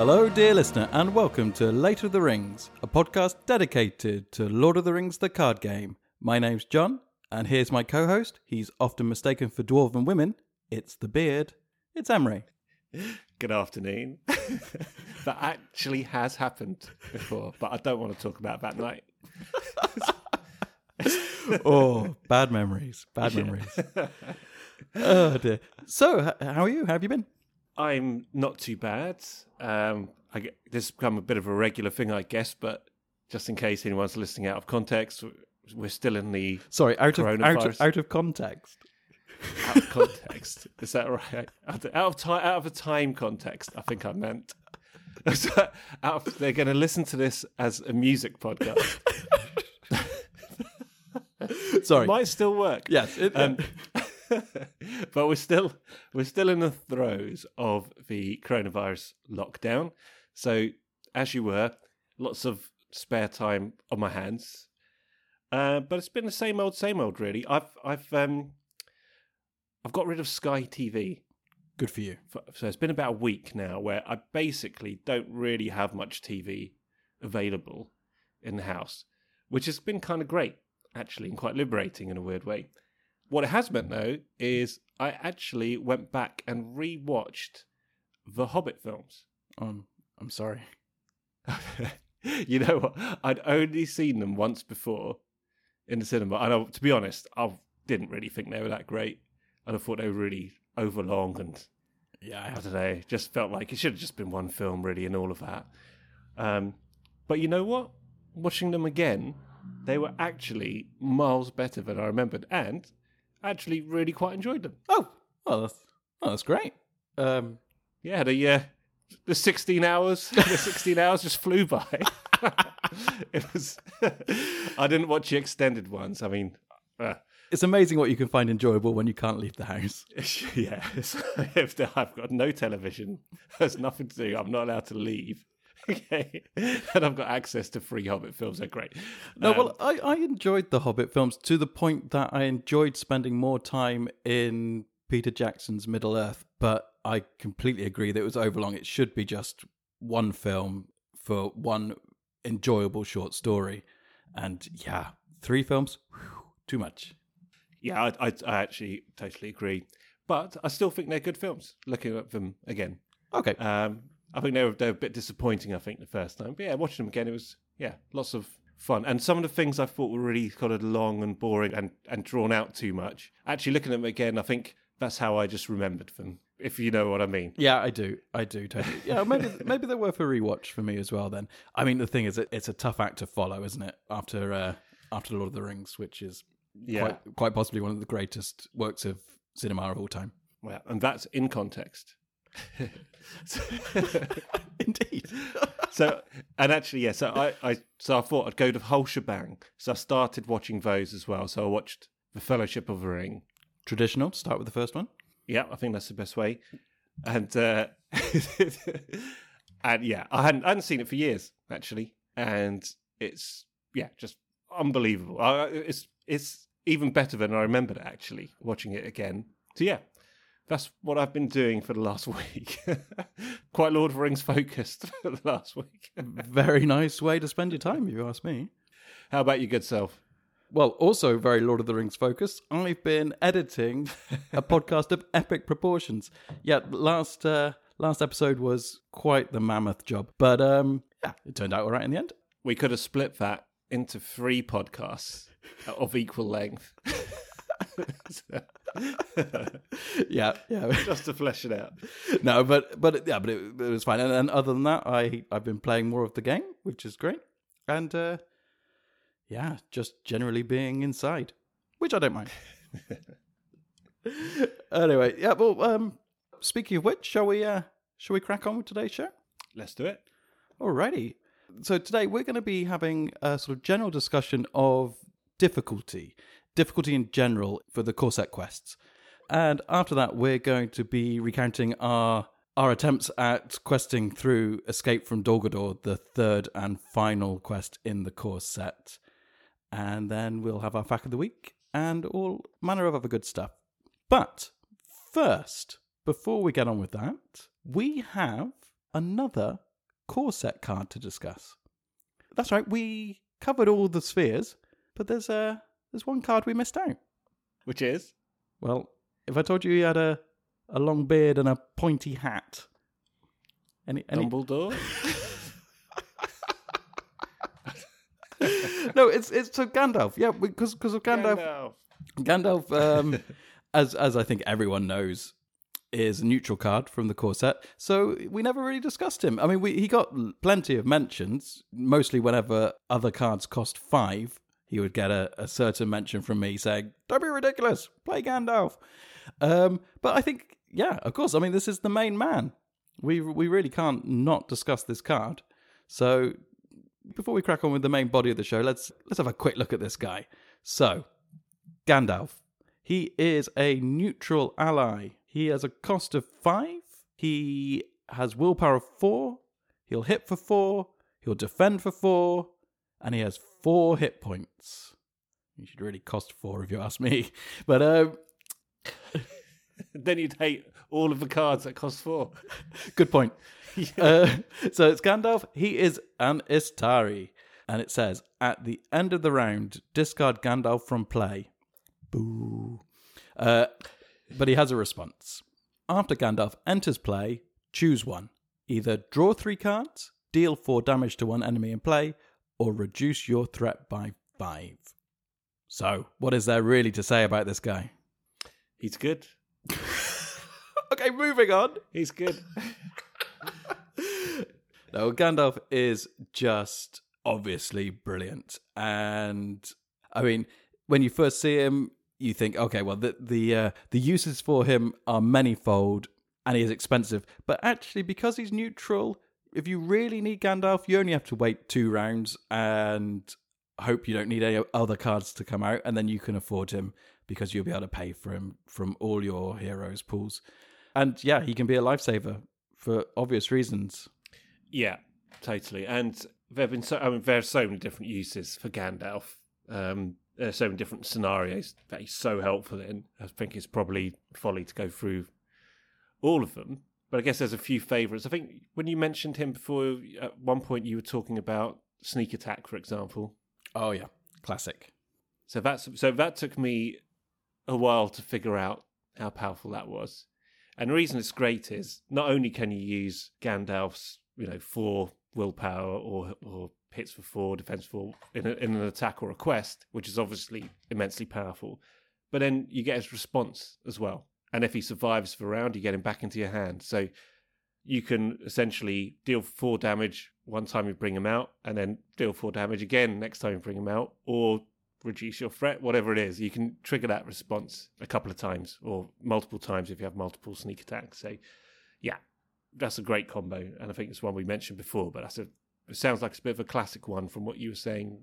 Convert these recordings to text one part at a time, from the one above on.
Hello, dear listener, and welcome to Later of the Rings, a podcast dedicated to Lord of the Rings the card game. My name's John, and here's my co host. He's often mistaken for dwarven women. It's the beard. It's Emery. Good afternoon. that actually has happened before, but I don't want to talk about that night. oh, bad memories. Bad memories. oh, dear. So, h- how are you? How have you been? I'm not too bad. Um, I this has become a bit of a regular thing, I guess, but just in case anyone's listening out of context, we're still in the Sorry, out of, out of, out of context. out of context. Is that right? Out of, out of time, out of a time context. I think I meant. So, of, they're going to listen to this as a music podcast. Sorry. Might still work. yes. It, Um, but we're still we're still in the throes of the coronavirus lockdown. So as you were, lots of spare time on my hands. Uh, but it's been the same old, same old. Really, I've I've um I've got rid of Sky TV. good for you. So it's been about a week now where I basically don't really have much TV available in the house, which has been kind of great actually and quite liberating in a weird way. What it has meant though is I actually went back and rewatched the Hobbit films. Um, I'm sorry. you know what? I'd only seen them once before in the cinema, and I, to be honest, I didn't really think they were that great. And I thought they were really overlong and Yeah, I I don't know. Just felt like it should have just been one film, really, and all of that. Um, but you know what? Watching them again, they were actually miles better than I remembered, and actually really quite enjoyed them. Oh, well, that's, oh, that's great. Um, Yeah, the uh, the sixteen hours, the sixteen hours just flew by. it was. I didn't watch the extended ones. I mean, uh, it's amazing what you can find enjoyable when you can't leave the house. yeah. if I've got no television, there's nothing to do. I'm not allowed to leave. Okay, and I've got access to free Hobbit films. They're great. No, Um, well, I, I enjoyed the Hobbit films to the point that I enjoyed spending more time in Peter Jackson's Middle Earth, but I completely agree that it was overlong. It should be just one film for one enjoyable short story. And yeah, three films, whew, too much. yeah, I, I, I actually totally agree. But I still think they're good films. Looking at them again, Okay. Um, I think they were, they were a bit disappointing, I think, the first time. But yeah, watching them again, it was, yeah, lots of fun. And some of the things I thought were really kind of long and boring and, and drawn out too much. Actually, looking at them again, I think that's how I just remembered them, if you know what I mean. Yeah, I do. I do totally. Yeah, maybe maybe they're worth a rewatch for me as well. Then, I mean, the thing is, it's a tough act to follow, isn't it? After uh, after Lord of the Rings, which is Yeah. quite quite possibly one of the greatest works of cinema of all time. Well, and that's in context. Indeed. so and actually yeah so I, I so i thought i'd go the whole shebang so i started watching those as well so i watched the fellowship of the ring Traditional. Start with the first one. Yeah, I think that's the best way. And uh, and yeah, I hadn't I hadn't seen it for years actually, and it's yeah, just unbelievable. I, it's it's even better than I remembered actually watching it again. So yeah, that's what I've been doing for the last week. Quite Lord of the Rings focused for the last week. Very nice way to spend your time, if you ask me. How about your good self? Well, also very Lord of the Rings focus. I've been editing a podcast of epic proportions. Yeah, last uh, last episode was quite the mammoth job, but um, yeah, it turned out all right in the end. We could have split that into three podcasts of equal length. Yeah, yeah. Just to flesh it out. no, but but yeah, but it, it was fine. And, and other than that, I I've been playing more of the game, which is great, and uh, yeah, just generally being inside, which I don't mind. anyway, yeah. Well, um, speaking of which, shall we uh, shall we crack on with today's show? Let's do it. Alrighty. So today we're going to be having a sort of general discussion of difficulty, difficulty in general for the core set quests. And after that, we're going to be recounting our our attempts at questing through Escape from Dol Guldur, the third and final quest in the core set. And then we'll have our fact of the week and all manner of other good stuff. But first, before we get on with that, we have another core set card to discuss. That's right, we covered all the spheres, but there's uh, there's one card we missed out. Which is? Well, if I told you he had a, a long beard and a pointy hat. Any, any... Dumbledore? no, it's it's so Gandalf. Yeah, because because of Gandalf. Gandalf. Gandalf, um, as as I think everyone knows, is a neutral card from the core set. So we never really discussed him. I mean, we, he got plenty of mentions, mostly whenever other cards cost five. He would get a, a certain mention from me saying, "Don't be ridiculous, play Gandalf." Um, but I think, yeah, of course. I mean, this is the main man. We we really can't not discuss this card. So before we crack on with the main body of the show, let's let's have a quick look at this guy. So, Gandalf. He is a neutral ally. He has a cost of five. He has willpower of four. He'll hit for four. He'll defend for four. And he has four hit points. You should really cost four if you ask me. But um, then you'd hate all of the cards that cost four. Good point. uh, so it's Gandalf. He is an Istari. And it says, at the end of the round, discard Gandalf from play. Boo. Uh, but he has a response. After Gandalf enters play, choose one. Either draw three cards, deal four damage to one enemy in play, or reduce your threat by five. So, what is there really to say about this guy? He's good. okay, moving on. He's good. no, Gandalf is just obviously brilliant. And I mean, when you first see him, you think, okay, well, the the uh, the uses for him are manifold, and he is expensive. But actually, because he's neutral, if you really need Gandalf, you only have to wait two rounds and hope you don't need any other cards to come out, and then you can afford him because you'll be able to pay for him from all your heroes pools. And yeah, he can be a lifesaver for obvious reasons. Yeah, totally. And there have been so I mean, there are so many different uses for Gandalf. Um, there's so many different scenarios that he's so helpful in. I think it's probably folly to go through all of them. But I guess there's a few favourites. I think when you mentioned him before, uh, at one point you were talking about sneak attack, for example. Oh yeah, classic. So that's so that took me a while to figure out how powerful that was. And the reason it's great is not only can you use Gandalf's, you know, four willpower or or hits for four, defense for in, a, in an attack or a quest, which is obviously immensely powerful, but then you get his response as well. And if he survives the round, you get him back into your hand. So you can essentially deal four damage one time you bring him out, and then deal four damage again next time you bring him out, or reduce your threat, whatever it is. You can trigger that response a couple of times or multiple times if you have multiple sneak attacks. So, yeah, that's a great combo, and I think it's one we mentioned before. But that's a it sounds like it's a bit of a classic one from what you were saying.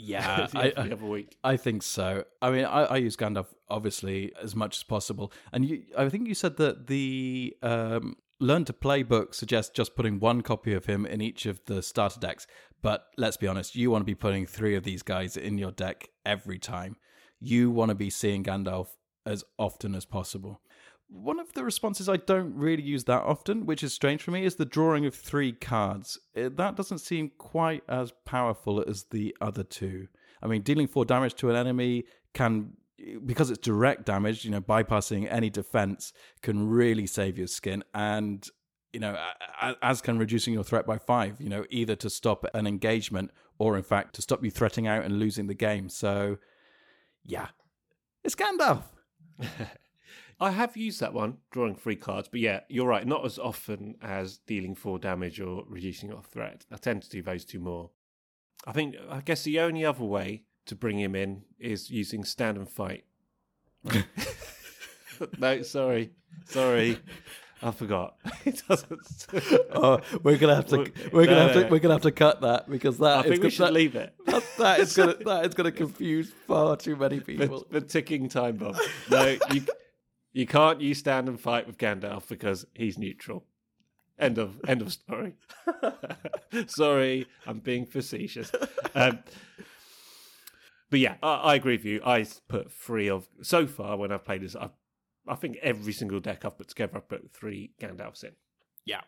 Yeah, I, the other week. I think so. I mean, I, I use Gandalf obviously as much as possible, and you, I think you said that the um, Learn to Play book suggests just putting one copy of him in each of the starter decks. But let's be honest, you want to be putting three of these guys in your deck every time. You want to be seeing Gandalf as often as possible. One of the responses I don't really use that often, which is strange for me, is the drawing of three cards. Eh, that doesn't seem quite as powerful as the other two. I mean, dealing four damage to an enemy can because it's direct damage, you know, bypassing any defense can really save your skin. And, you know, as can reducing your threat by five, you know, either to stop an engagement or, in fact, to stop you threatening out and losing the game. So, yeah, it's Gandalf. I have used that one, drawing three cards, but yeah, you're right, not as often as dealing four damage or reducing your threat. I tend to do those two more. I think, I guess the only other way to bring him in is using stand and fight. no, sorry, sorry, I forgot. it doesn't. oh, we're gonna have to. We're gonna no, have to. No. We're gonna have to cut that because that. I think gonna, we should that, leave it. That, that is gonna. that is gonna confuse far too many people. The, the ticking time bomb. No, you. You can't you stand and fight with Gandalf because he's neutral. End of end of story. Sorry, I'm being facetious. Um, but yeah, I, I, agree with you. I put three of so far when I've played this. I, I think every single deck I've put together, I've put three Gandalfs in. Yeah.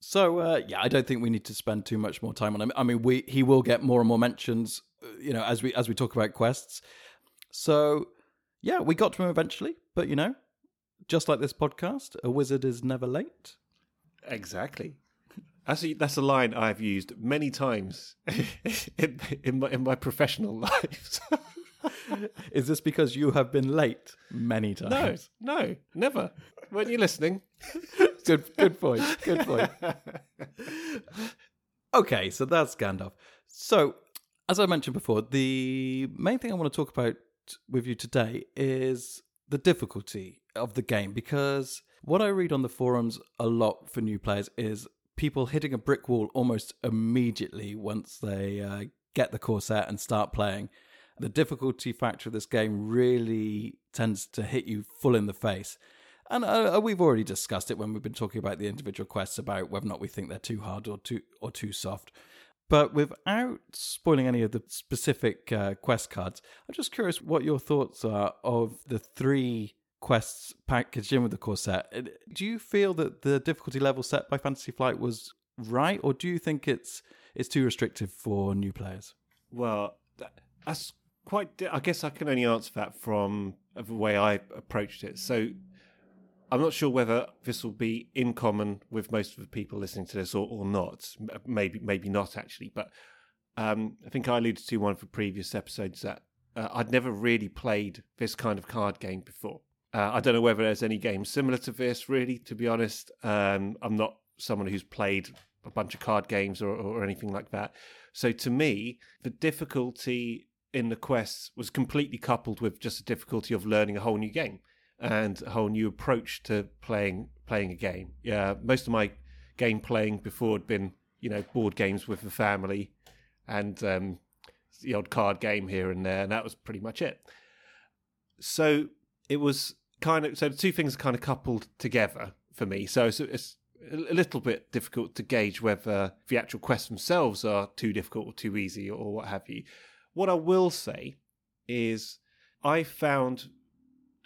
So uh, yeah, I don't think we need to spend too much more time on him. I mean, we he will get more and more mentions, uh, you know, as we as we talk about quests. So yeah, we got to him eventually, but you know, just like this podcast, a wizard is never late. Exactly. That's a, that's a line I've used many times in, in my in my professional life. Is this because you have been late many times? no, no, never. Weren't you listening? good, good point. Good point. Okay, so that's Gandalf. So, as I mentioned before, the main thing I want to talk about with you today is the difficulty of the game because what I read on the forums a lot for new players is people hitting a brick wall almost immediately once they uh, get the core set and start playing. The difficulty factor of this game really tends to hit you full in the face. And uh, we've already discussed it when we've been talking about the individual quests about whether or not we think they're too hard or too or too soft. But without spoiling any of the specific uh, quest cards, I'm just curious what your thoughts are of the three quests packaged in with the core set. Do you feel that the difficulty level set by Fantasy Flight was right, or do you think it's it's too restrictive for new players? Well, that's quite. Di- I guess I can only answer that from the way I approached it. So I'm not sure whether this will be in common with most of the people listening to this or, or not. Maybe, maybe not actually. But um, I think I alluded to one of the previous episodes that uh, I'd never really played this kind of card game before. Uh, I don't know whether there's any games similar to this. Really, to be honest, um, I'm not someone who's played a bunch of card games or, or anything like that. So to me, the difficulty in the quests was completely coupled with just the difficulty of learning a whole new game and a whole new approach to playing playing a game. Yeah, most of my game playing before had been you know board games with the family and um, the odd card game here and there, and that was pretty much it. So it was kind of so the two things are kind of coupled together for me. So it's, it's a little bit difficult to gauge whether the actual quests themselves are too difficult or too easy or what have you. What I will say is I found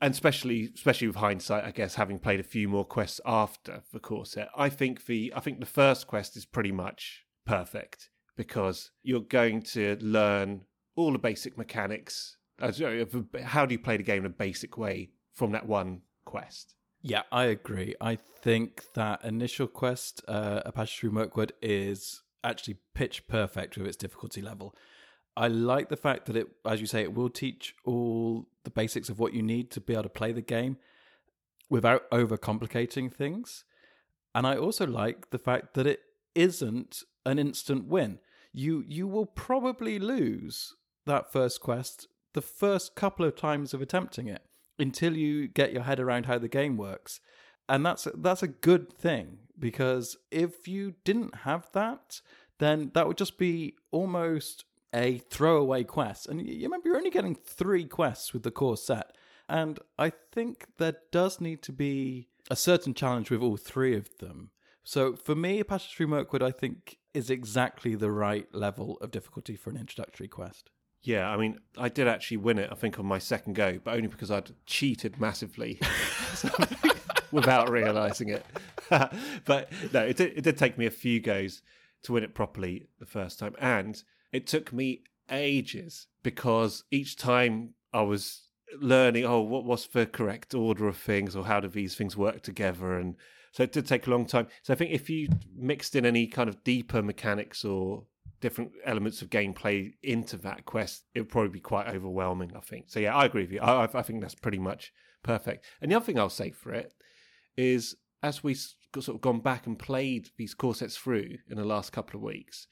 and especially especially with hindsight, I guess having played a few more quests after the core set, I think the I think the first quest is pretty much perfect because you're going to learn all the basic mechanics. uh, How do you play the game in a basic way from that one quest? Yeah, I agree. I think that initial quest, uh, A Passage Through Mirkwood, is actually pitch perfect with its difficulty level. I like the fact that it, as you say, it will teach all the basics of what you need to be able to play the game without overcomplicating things. And I also like the fact that it isn't an instant win. You you will probably lose that first quest the first couple of times of attempting it until you get your head around how the game works. And that's that's a good thing because if you didn't have that, then that would just be almost a throwaway quest. And you remember you're only getting 3 quests with the core set. And I think there does need to be a certain challenge with all three of them. So for me, Passage Through Mirkwood, I think, is exactly the right level of difficulty for an introductory quest. Yeah, I mean, I did actually win it, I think, on my second go, but only because I'd cheated massively without realizing it. but no, it did, it did take me a few goes to win it properly the first time. And it took me ages because each time I was learning, oh, what was the correct order of things or how do these things work together? And so it did take a long time. So I think if you mixed in any kind of deeper mechanics or different elements of gameplay into that quest, it would probably be quite overwhelming, I think. So yeah, I agree with you. I, I think that's pretty much perfect. And the other thing I'll say for it is as we sort of gone back and played these core sets through in the last couple of weeks,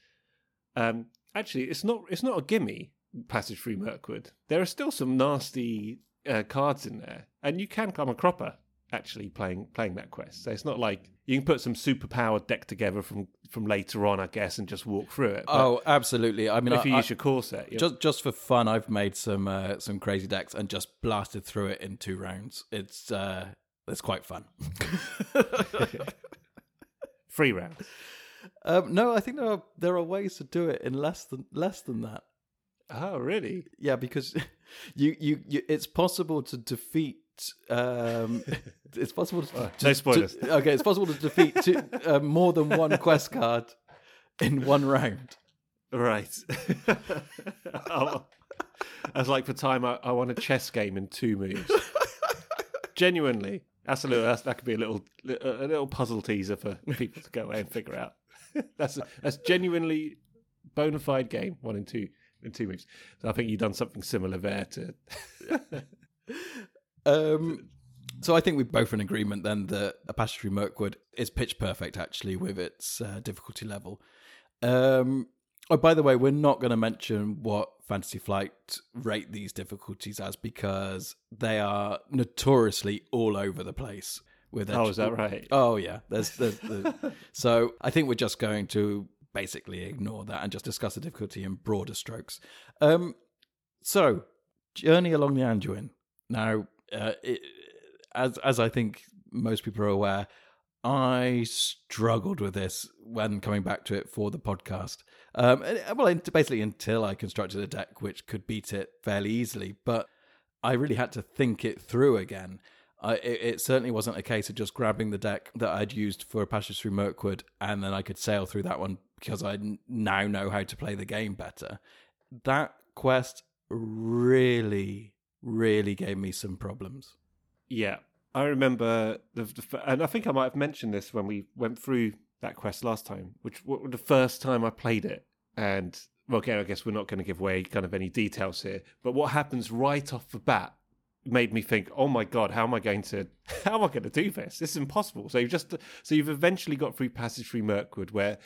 um, actually it's not it's not a gimme passage through Mirkwood. There are still some nasty uh, cards in there, and you can come a cropper actually playing playing that quest. So it's not like you can put some super powered deck together from from later on, I guess, and just walk through it. But Oh, absolutely. I mean, if I, you I- use your core set, just just for fun, I've made some uh, some crazy decks and just blasted through it in two rounds. It's uh, it's quite fun. free rounds. um, no, I think there are there are ways to do it in less than less than that. Oh, really? Yeah, because you, you you it's possible to defeat Um, it's possible to, no spoilers. to- okay, it's possible to defeat two, uh, more than one quest card in one round. Right. Oh, That's like for time I, I won a chess game in two moves. Genuinely, that's a little. That's, that could be a little, a little puzzle teaser for people to go away and figure out. that's that's genuinely bona fide game. One in two in two moves. So I think you've done something similar there. To Um, so I think we're both in agreement then that a passage through Mirkwood is pitch perfect actually with its uh, difficulty level. Um, oh, by the way, we're not going to mention what Fantasy Flight rate these difficulties as because they are notoriously all over the place. With oh, is that right? Oh yeah, there's, there's, there's so I think we're just going to basically ignore that and just discuss the difficulty in broader strokes. Um, so journey along the Anduin. Now, uh, as as I think most people are aware, I struggled with this when coming back to it for the podcast. Um, well, basically until I constructed a deck which could beat it fairly easily, but I really had to think it through again. I, it, it certainly wasn't a case of just grabbing the deck that I'd used for a passage through Mirkwood and then I could sail through that one because I now know how to play the game better. That quest really, really gave me some problems. Yeah, I remember the, the and I think I might have mentioned this when we went through that quest last time, which was the first time I played it. And well, again, I guess we're not going to give away kind of any details here, but what happens right off the bat made me think, oh my god, how am I going to how am I going to do this? This is impossible. So you've just so you've eventually got through passage through Mirkwood, where it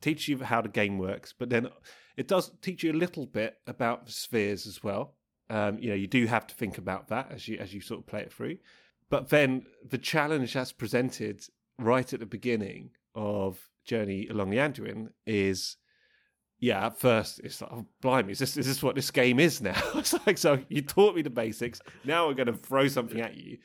teaches you how the game works, but then it does teach you a little bit about the spheres as well. Um, you know, you do have to think about that as you as you sort of play it through. But then the challenge that's presented right at the beginning of Journey Along the Anduin is, yeah, at first it's like, oh, blimey, is this, is this what this game is now? it's like, so you taught me the basics. Now we're going to throw something at you.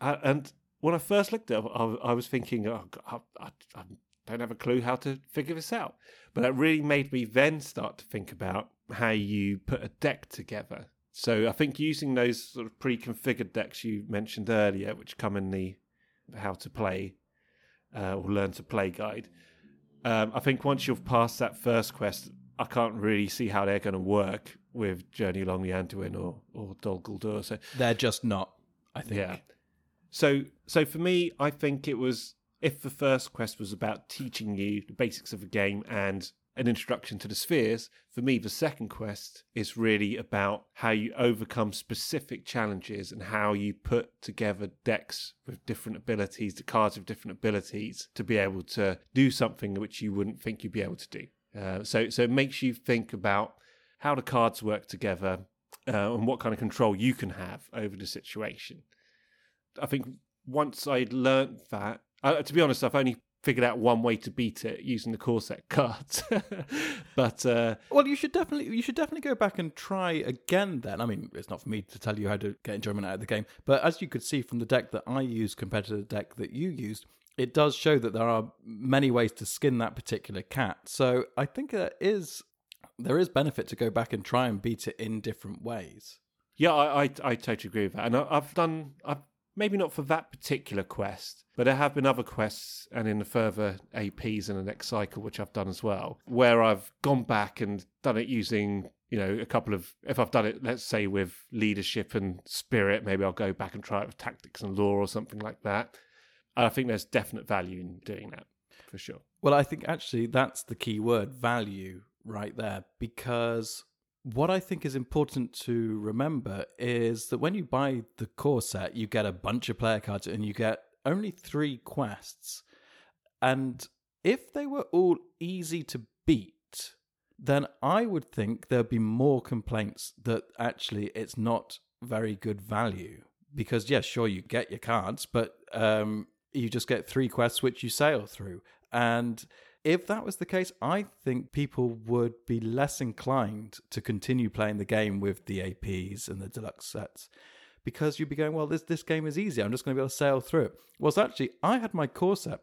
Uh, and when I first looked at it, I, I was thinking, oh, God, I, I, I don't have a clue how to figure this out. But that really made me then start to think about how you put a deck together. So I think using those sort of pre-configured decks you mentioned earlier, which come in the how to play uh, or learn to play guide, um, I think once you've passed that first quest, I can't really see how they're going to work with Journey Along the Anduin or or Dol Guldur. So They're just not, I think. yeah. So so for me, I think it was if the first quest was about teaching you the basics of a game and an introduction to the spheres, for me the second quest is really about how you overcome specific challenges and how you put together decks with different abilities, the cards with different abilities to be able to do something which you wouldn't think you'd be able to do. Uh, so so it makes you think about how the cards work together uh, and what kind of control you can have over the situation. I think once I'd learnt that, uh, to be honest, I've only figured out one way to beat it using the core set cards. but uh, Well, you should definitely you should definitely go back and try again. Then I mean, it's not for me to tell you how to get enjoyment out of the game, but as you could see from the deck that I used compared to the deck that you used, it does show that there are many ways to skin that particular cat. So I think there is there is benefit to go back and try and beat it in different ways. yeah, I, I I totally agree with that. And I, I've done I've maybe not for that particular quest, but there have been other quests and in the further APs in the next cycle, which I've done as well, where I've gone back and done it using, you know, a couple of, if I've done it, let's say with leadership and spirit, maybe I'll go back and try it with tactics and lore or something like that. And I think there's definite value in doing that for sure. Well, I think actually that's the key word value right there because what I think is important to remember is that when you buy the core set, you get a bunch of player cards and you get only three quests. And if they were all easy to beat, then I would think there'd be more complaints that actually it's not very good value. Because, yes, sure, you get your cards, but um, you just get three quests which you sail through. And if that was the case, I think people would be less inclined to continue playing the game with the APs and the deluxe sets because you'd be going, well, this this game is easy. I'm just going to be able to sail through it. Well, actually, I had my core set.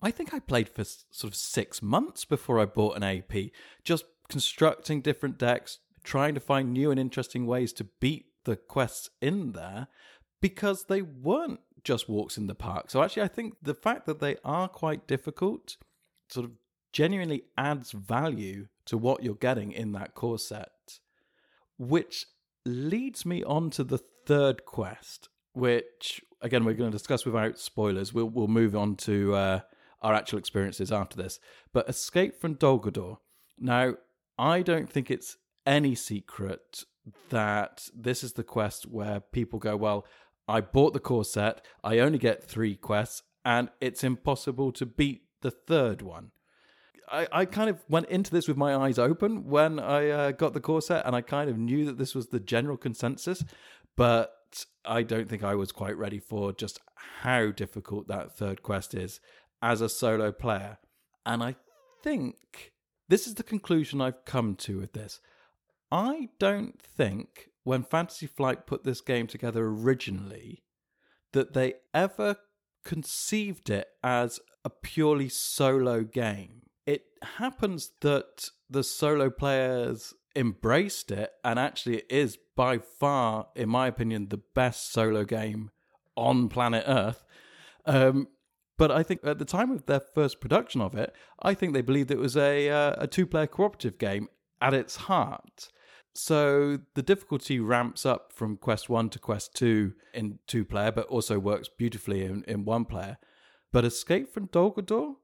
I think I played for sort of six months before I bought an AP, just constructing different decks, trying to find new and interesting ways to beat the quests in there because they weren't just walks in the park. So actually, I think the fact that they are quite difficult sort of genuinely adds value to what you're getting in that core set, which leads me on to the third quest, which again we're going to discuss without spoilers. We'll we'll move on to uh, our actual experiences after this. But Escape from Dol Guldur. Now, I don't think it's any secret that this is the quest where people go, well, I bought the core set, I only get three quests, and it's impossible to beat the third one. I, I kind of went into this with my eyes open when I uh, got the core set, and I kind of knew that this was the general consensus, but I don't think I was quite ready for just how difficult that third quest is as a solo player. And I think this is the conclusion I've come to with this. I don't think when Fantasy Flight put this game together originally that they ever conceived it as a purely solo game. It happens that the solo players embraced it, and actually, it is by far, in my opinion, the best solo game on planet Earth. Um, but I think at the time of their first production of it, I think they believed it was a uh, a two player cooperative game at its heart. So the difficulty ramps up from quest one to quest two in two player, but also works beautifully in, in one player. But Escape from Dol Guldur,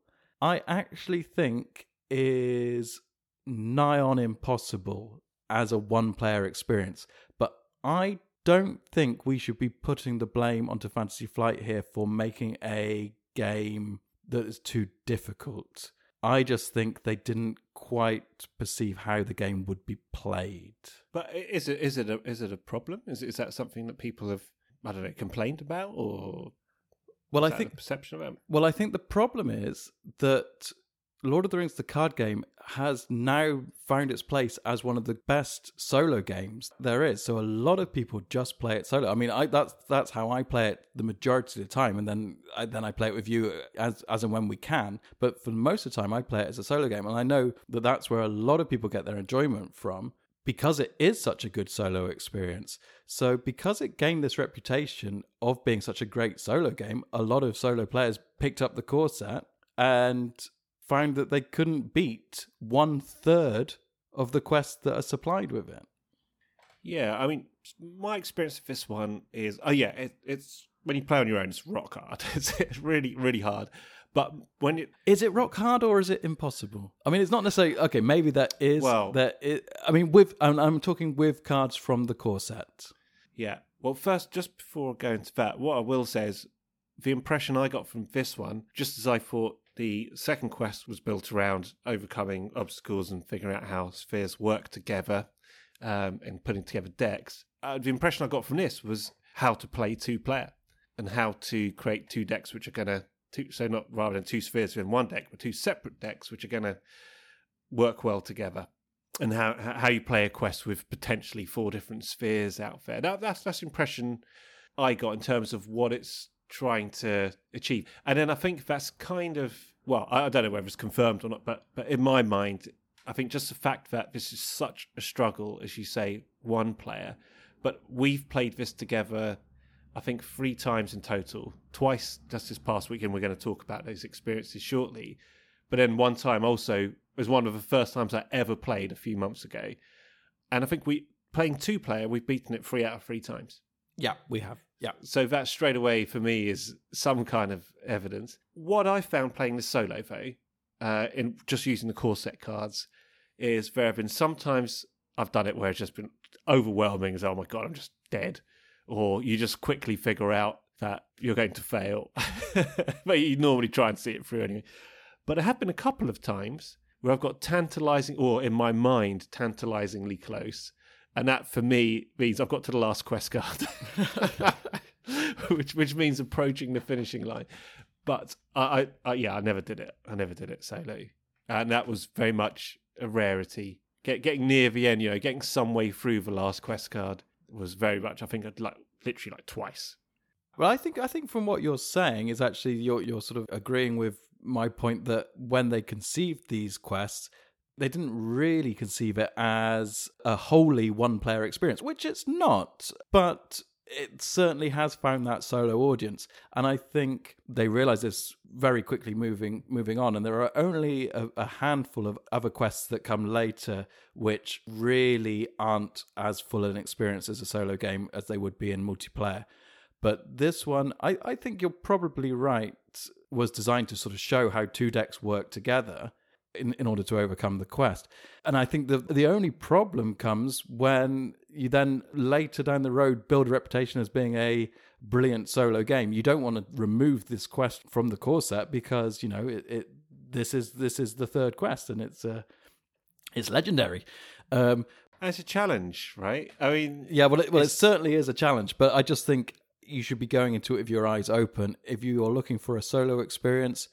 I actually think is nigh on impossible as a one player experience. But I don't think we should be putting the blame onto Fantasy Flight here for making a game that is too difficult. I just think they didn't quite perceive how the game would be played. But is it is it a is it a problem? Is is that something that people have I don't know complained about or? Well, I think perception about. Well, I think the problem is that Lord of the Rings, the card game, has now found its place as one of the best solo games there is. So a lot of people just play it solo. I mean, I, that's that's how I play it the majority of the time, and then I, then I play it with you as as and when we can. But for most of the time, I play it as a solo game, and I know that that's where a lot of people get their enjoyment from because it is such a good solo experience. So because it gained this reputation of being such a great solo game, a lot of solo players picked up the core set and found that they couldn't beat one third of the quests that are supplied with it. Yeah, I mean, my experience with this one is, oh yeah, it, it's when you play on your own, it's rock hard. It's, it's really, really hard. But when it is it rock hard or is it impossible? I mean, it's not necessarily okay. Maybe that is well. That I mean, with I'm, I'm talking with cards from the core set. Yeah. Well, first, just before going to that, what I will say is the impression I got from this one, just as I thought the second quest was built around overcoming obstacles and figuring out how spheres work together um, and putting together decks. Uh, the impression I got from this was how to play two player and how to create two decks which are going to so not rather than two spheres in one deck, but two separate decks which are going to work well together. And how how you play a quest with potentially four different spheres out there. That, that's that's the impression I got in terms of what it's trying to achieve. And then I think that's kind of well, I don't know whether it's confirmed or not, but but in my mind, I think just the fact that this is such a struggle, as you say, one player, but we've played this together. I think three times in total. Twice just this past weekend. We're going to talk about those experiences shortly. But then one time also was one of the first times I ever played a few months ago. And I think we playing two player, we've beaten it three out of three times. Yeah, we have. Yeah. So that straight away for me is some kind of evidence. What I found playing the solo though, uh, in just using the core set cards, is there have been sometimes I've done it where it's just been overwhelming as oh my god, I'm just dead. Or you just quickly figure out that you're going to fail. but you normally try and see it through anyway. But it happened a couple of times where I've got tantalizing or in my mind tantalizingly close and that for me means I've got to the last quest card, which which means approaching the finishing line. But I, I, I, yeah, I never did it. I never did it solo, and that was very much a rarity. Get, getting near the end, you know, getting some way through the last quest card was very much. I think like literally like twice. Well, I think I think from what you're saying is actually you're you're sort of agreeing with my point that when they conceived these quests, they didn't really conceive it as a wholly one player experience, which it's not. But it certainly has found that solo audience, and I think they realize this very quickly moving moving on. And there are only a, a, handful of other quests that come later, which really aren't as full an experience as a solo game as they would be in multiplayer. But this one, I, I think you're probably right, was designed to sort of show how two decks work together in, in order to overcome the quest. And I think the the only problem comes when you then later down the road build a reputation as being a brilliant solo game. You don't want to remove this quest from the core set because you know it, it this is this is the third quest and it's uh, it's legendary. Um, it's a challenge, right? I mean, yeah, well, it, well, it certainly is a challenge, but I just think you should be going into it with your eyes open. If you are looking for a solo experience,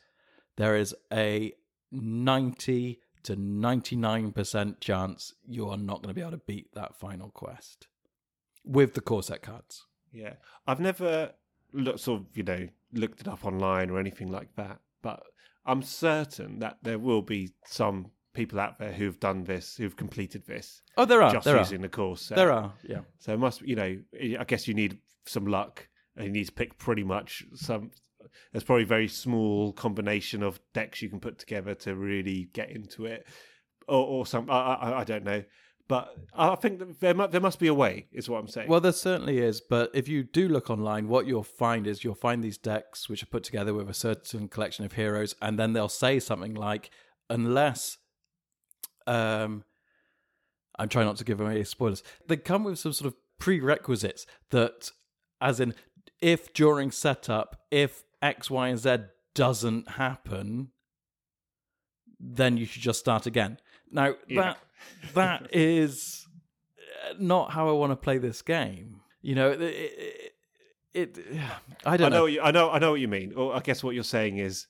there is a 90 to 99% chance you are not going to be able to beat that final quest with the core set cards. Yeah. I've never looked sort of, you know, looked it up online or anything like that, but I'm certain that there will be some people out there who've done this, who've completed this. Oh, there are. Just there using are. the core set. There are, yeah. So it must, you know, I guess you need some luck and you need to pick pretty much some there's probably a very small combination of decks you can put together to really get into it, or, or some. I, I, I don't know, but I think there there must be a way. Is what I'm saying. Well, there certainly is, but if you do look online, what you'll find is you'll find these decks which are put together with a certain collection of heroes, and then they'll say something like, unless. Um, I'm trying not to give away spoilers. They come with some sort of prerequisites that, as in, if during setup, if X, Y, and Z doesn't happen, then you should just start again. Now yeah. that that is not how I want to play this game. You know, it, it, it I don't I know. know. You, I know. I know what you mean. Or I guess what you're saying is,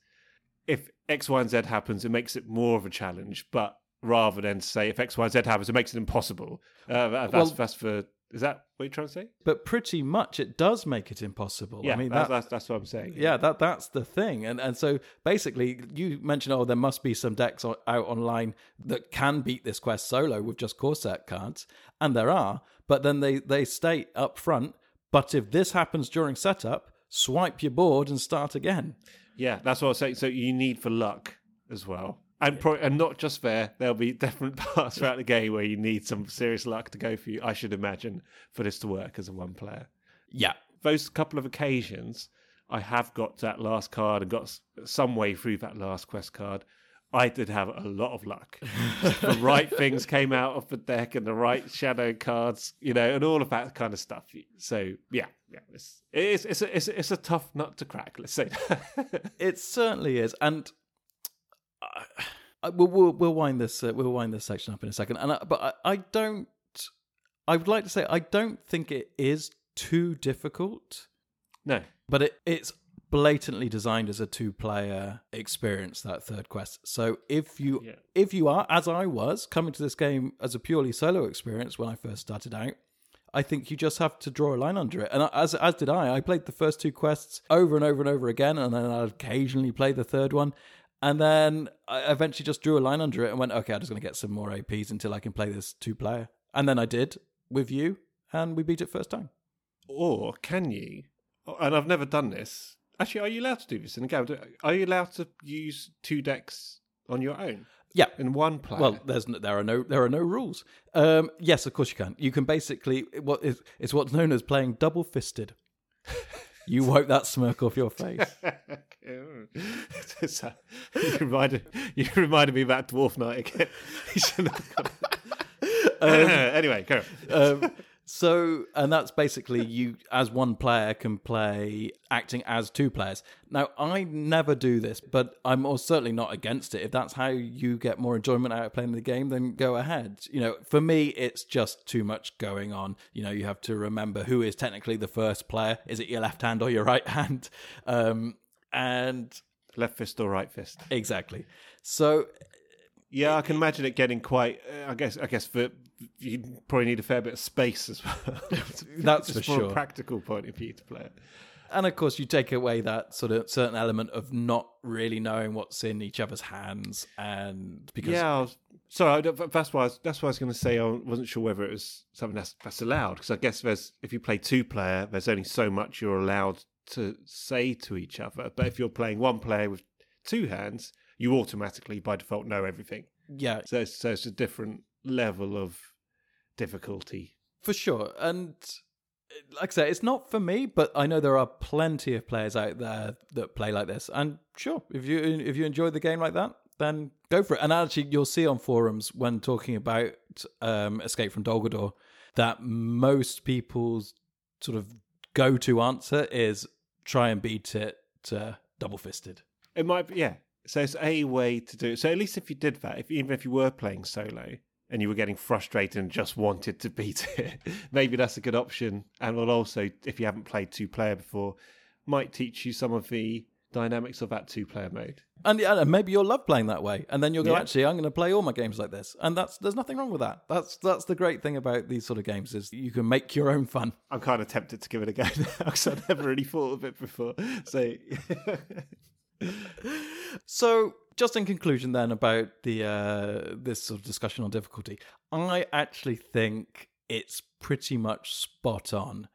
if X, Y, and Z happens, it makes it more of a challenge. But rather than say if X, Y, and Z happens, it makes it impossible. Uh, that's well, that's for is that what you're trying to say? But pretty much, it does make it impossible. Yeah, I mean, that's, that, that's, that's what I'm saying. Yeah, that that's the thing, and and so basically, you mentioned, oh, there must be some decks out online that can beat this quest solo with just set cards, and there are. But then they they state up front, but if this happens during setup, swipe your board and start again. Yeah, that's what I was saying. So you need for luck as well and pro- and not just there. There'll be different parts throughout the game where you need some serious luck to go for you. I should imagine for this to work as a one player. Yeah, those couple of occasions, I have got that last card and got some way through that last quest card. I did have a lot of luck. the right things came out of the deck and the right shadow cards, you know, and all of that kind of stuff. So yeah, yeah, it's it's it's a, it's, it's a tough nut to crack. Let's say it certainly is, and we'll, we'll, we'll wind this uh, we'll wind this section up in a second. And I, but I, I don't. I would like to say I don't think it is too difficult. No, but it, it's blatantly designed as a two-player experience. That third quest. So if you yeah. if you are as I was coming to this game as a purely solo experience when I first started out, I think you just have to draw a line under it. And as as did I. I played the first two quests over and over and over again, and then I occasionally play the third one. And then I eventually just drew a line under it and went, okay, I'm just going to get some more APs until I can play this two player. And then I did with you, and we beat it first time. Or can you? And I've never done this. Actually, are you allowed to do this in a game? Are you allowed to use two decks on your own? Yeah, in one player. Well, there's no, there are no there are no rules. Um, yes, of course you can. You can basically what is it's what's known as playing double fisted. You wipe that smirk off your face. you reminded you reminded me about Dwarf Night again. um, anyway, go. Um, so, and that's basically you as one player can play acting as two players. Now, I never do this, but I'm certainly not against it. If that's how you get more enjoyment out of playing the game, then go ahead. You know, for me, it's just too much going on. You know, you have to remember who is technically the first player. Is it your left hand or your right hand? Um, and left fist or right fist. Exactly. So yeah, I can imagine it getting quite. Uh, I guess. I guess for you probably need a fair bit of space as well. That's Just for sure. a practical point of view to play it. And of course, you take away that sort of certain element of not really knowing what's in each other's hands, and because yeah, I was, Sorry, that's why I was, that's why I was going to say I wasn't sure whether it was something that's that's allowed because I guess there's if you play two player, there's only so much you're allowed to say to each other. But if you're playing one player with two hands, you automatically by default know everything. Yeah, So it's, so it's a different level of difficulty. for sure. And like I say, it's not for me, but I know there are plenty of players out there that play like this. And sure, if you if you enjoy the game like that, then go for it. And actually, you'll see on forums when talking about um, Escape from Dol Guldur that most people's sort of go-to answer is try and beat it uh, double fisted. It might be yeah. So it's a way to do it. So at least if you did that, if even if you were playing solo and you were getting frustrated and just wanted to beat it, maybe that's a good option. And will also, if you haven't played two player before, might teach you some of the dynamics of that two player mode. And, and maybe you'll love playing that way, and then you'll go, Yeah. actually, I'm going to play all my games like this, and that's there's nothing wrong with that. That's that's the great thing about these sort of games is you can make your own fun. I'm kind of tempted to give it a go now because I've never really thought of it before. So So, just in conclusion, then about the uh, this sort of discussion on difficulty, I actually think it's pretty much spot on.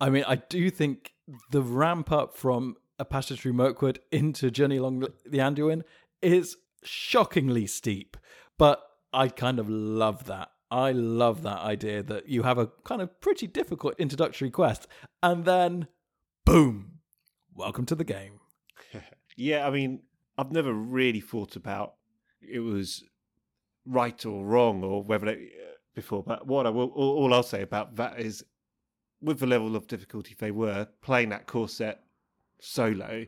I mean, I do think the ramp up from a passage through Mirkwood into Journey Along the Anduin is shockingly steep, but I kind of love that. I love that idea that you have a kind of pretty difficult introductory quest, and then boom, welcome to the game. yeah, I mean, I've never really thought about it was right or wrong or whether it, before. But what I will, all, all I'll say about that is, with the level of difficulty they were playing that core set solo,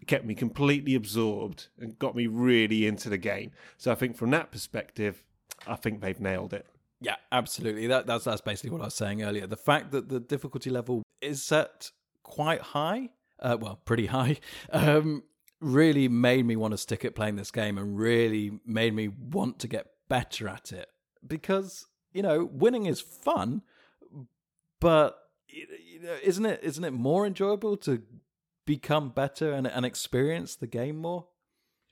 it kept me completely absorbed and got me really into the game. So I think from that perspective, I think they've nailed it. Yeah, absolutely. That that's that's basically what I was saying earlier. The fact that the difficulty level is set quite high, uh, well, pretty high, um, really made me want to stick at playing this game and really made me want to get better at it because you know winning is fun, but you know, isn't it isn't it more enjoyable to become better and, and experience the game more?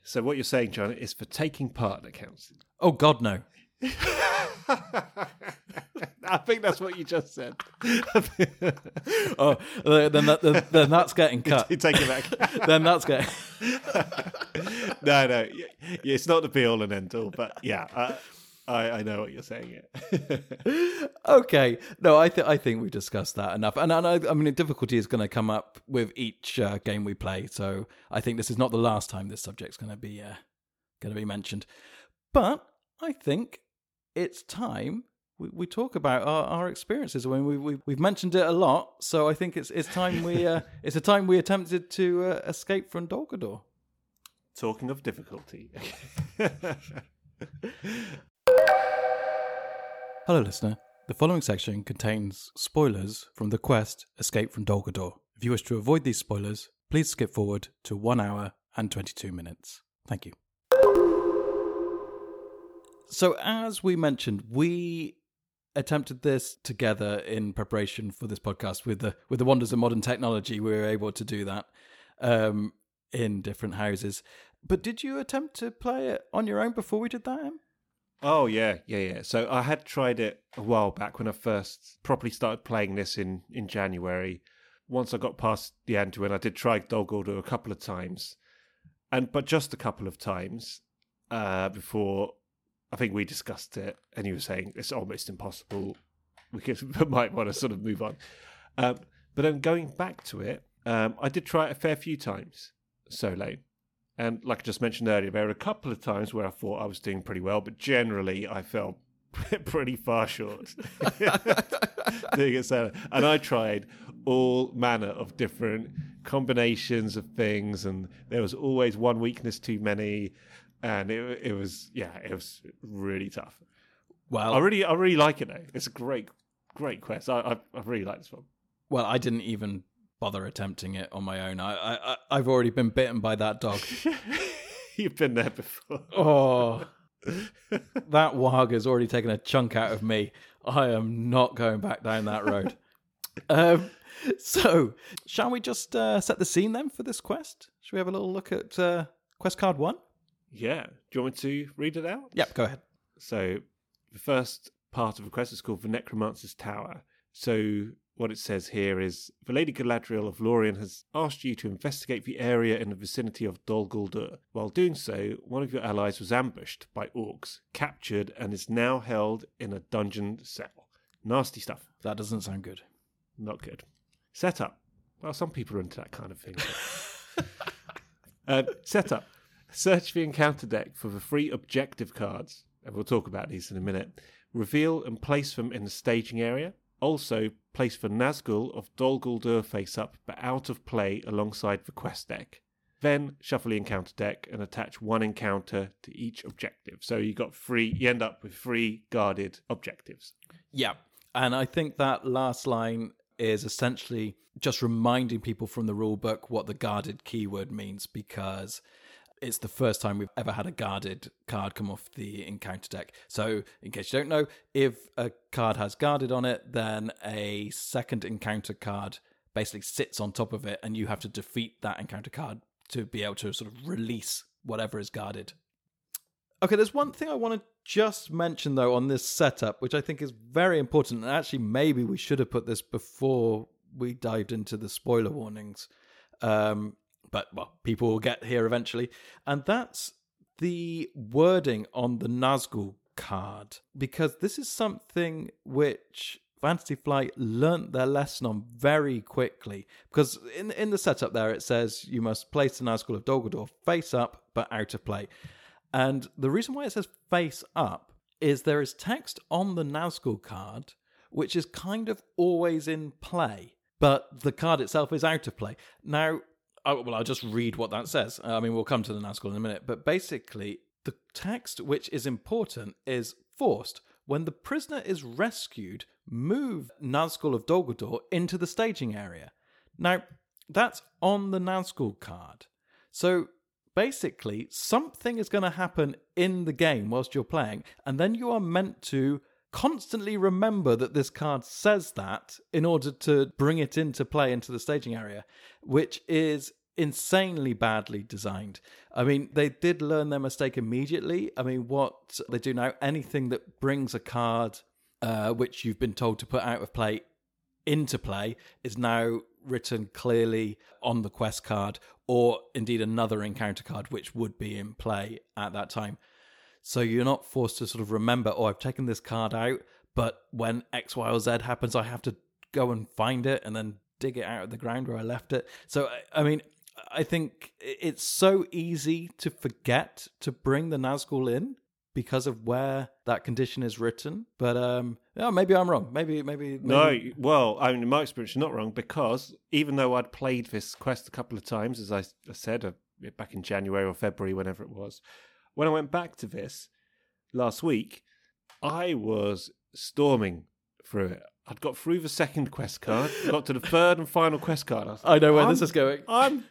So what you're saying, John, is for taking part that counts. Oh God, no. I think that's what you just said. Oh, then that, then, then that's getting cut. You take it back. then that's getting. no, no, it's not the be all and end all, but yeah, I, I, I know what you're saying. Yeah. okay, no, I think I think we discussed that enough, and, and I, I mean, difficulty is going to come up with each uh, game we play. So I think this is not the last time this subject's going to be uh, going to be mentioned. But I think it's time we, we talk about our, our experiences. I mean, we, we we've mentioned it a lot, so I think it's it's time we uh, it's a time we attempted to uh, escape from Dol Guldur. Talking of difficulty. Hello, listener. The following section contains spoilers from the quest Escape from Dol Guldur. If you wish to avoid these spoilers, please skip forward to 1 hour and 22 minutes. Thank you. So, as we mentioned, we attempted this together in preparation for this podcast with the with the wonders of modern technology. We were able to do that um, in different houses. But did you attempt to play it on your own before we did that? Em? oh yeah, yeah, yeah. So I had tried it a while back when I first properly started playing this in in January. Once I got past the Anduin, I did try Dog Order a couple of times, and but just a couple of times uh, before I think we discussed it, and you were saying it's almost impossible. We could, might want to sort of move on. Um, but then going back to it, um, I did try it a fair few times solo. And like I just mentioned earlier, there were a couple of times where I thought I was doing pretty well, but generally I fell pretty far short doing it. And I tried all manner of different combinations of things, and there was always one weakness too many, and it it was yeah, it was really tough. Well, I really I really like it though. It's a great great quest. I I, I really like this one. Well, I didn't even bother attempting it on my own. I, I, I've already been bitten by that dog. You've been there before. Oh, that wag has already taken a chunk out of me. I am not going back down that road. um, so, shall we just uh, set the scene then for this quest? Should we have a little look at uh, quest card one? Yeah. Do you want me to read it out? Yep, go ahead. So the first part of the quest is called the Necromancer's Tower. So what it says here is the Lady Galadriel of Lorien has asked you to investigate the area in the vicinity of Dol Guldur. While doing so, one of your allies was ambushed by orcs, captured, and is now held in a dungeon cell. Nasty stuff. That doesn't sound good. Not good. Setup. Well, some people are into that kind of thing. uh, setup. Search the encounter deck for the three objective cards, and we'll talk about these in a minute. Reveal and place them in the staging area. Also, place the Nazgul of Dol Guldur face up, but out of play alongside the quest deck. Then shuffle the encounter deck and attach one encounter to each objective. So you got three. You end up with three guarded objectives. Yeah. And I think that last line is essentially just reminding people from the rule book what the guarded keyword means because it's the first time we've ever had a guarded card come off the encounter deck. So, in case you don't know, if a card has guarded on it, then a second encounter card basically sits on top of it, and you have to defeat that encounter card to be able to sort of release whatever is guarded. Okay, there's one thing I want to just mention though on this setup, which I think is very important, and actually maybe we should have put this before we dived into the spoiler warnings. Um, but well, people will get here eventually, and that's the wording on the Nazgul card because this is something which Fantasy Flight learnt their lesson on very quickly. Because in in the setup there, it says you must place the Nazgul of Dol Guldur face up but out of play. And the reason why it says face up is there is text on the Nazgul card which is kind of always in play, but the card itself is out of play. Now, oh, well, I'll just read what that says. Uh, I mean, we'll come to the Nazgul in a minute, but basically, the text which is important is forced. When the prisoner is rescued, move Nazgul of Dol Guldur into the staging area. Now, that's on the Nazgul card. So basically, something is going to happen in the game whilst you're playing, and then you are meant to constantly remember that this card says that in order to bring it into play into the staging area, which is insanely badly designed. I mean, they did learn their mistake immediately. I mean, what they do now, anything that brings a card uh, which you've been told to put out of play into play is now written clearly on the quest card or indeed another encounter card which would be in play at that time. So you're not forced to sort of remember, oh, I've taken this card out, but when X, Y, or Z happens, I have to go and find it and then dig it out of the ground where I left it. So, I mean, I think it's so easy to forget to bring the Nazgul in because of where that condition is written. But um, yeah, maybe I'm wrong. Maybe, maybe, maybe. No, well, I mean, in my experience, you're not wrong because even though I'd played this quest a couple of times, as I said uh, back in January or February, whenever it was, when I went back to this last week, I was storming through it. I'd got through the second quest card, got to the third and final quest card. I, I know where this is going. I'm,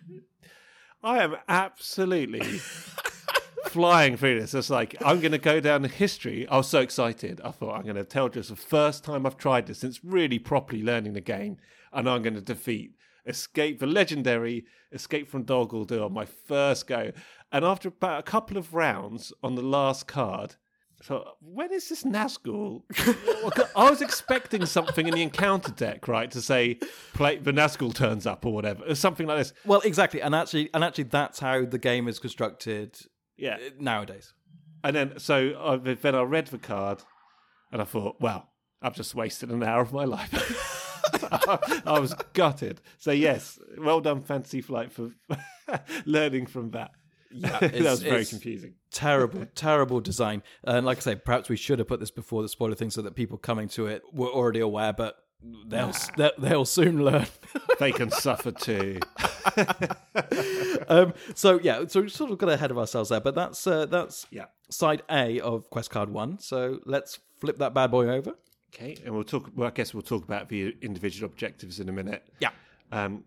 I am absolutely flying through this. It's like I'm going to go down the history. I was so excited. I thought I'm going to tell just the first time I've tried this since really properly learning the game, and I'm going to defeat escape the legendary escape from Guldur on my first go. And after about a couple of rounds on the last card. So when is this Nazgul? I was expecting something in the encounter deck, right, to say play the Nazgul turns up or whatever, or something like this. Well, exactly, and actually, and actually, that's how the game is constructed Yeah, nowadays. And then, so I, then I read the card, and I thought, well, I've just wasted an hour of my life. I was gutted. So yes, well done, Fantasy Flight, for learning from that. Yeah, that was very confusing. Terrible, terrible design. And like I say, perhaps we should have put this before the spoiler thing so that people coming to it were already aware, but they'll they'll, they'll soon learn. They can suffer too. um, so yeah, so we've sort of got ahead of ourselves there, but that's uh, that's Yeah. side A of Quest Card One. So let's flip that bad boy over. Okay, and we'll talk. Well, I guess we'll talk about the individual objectives in a minute. Yeah. Um,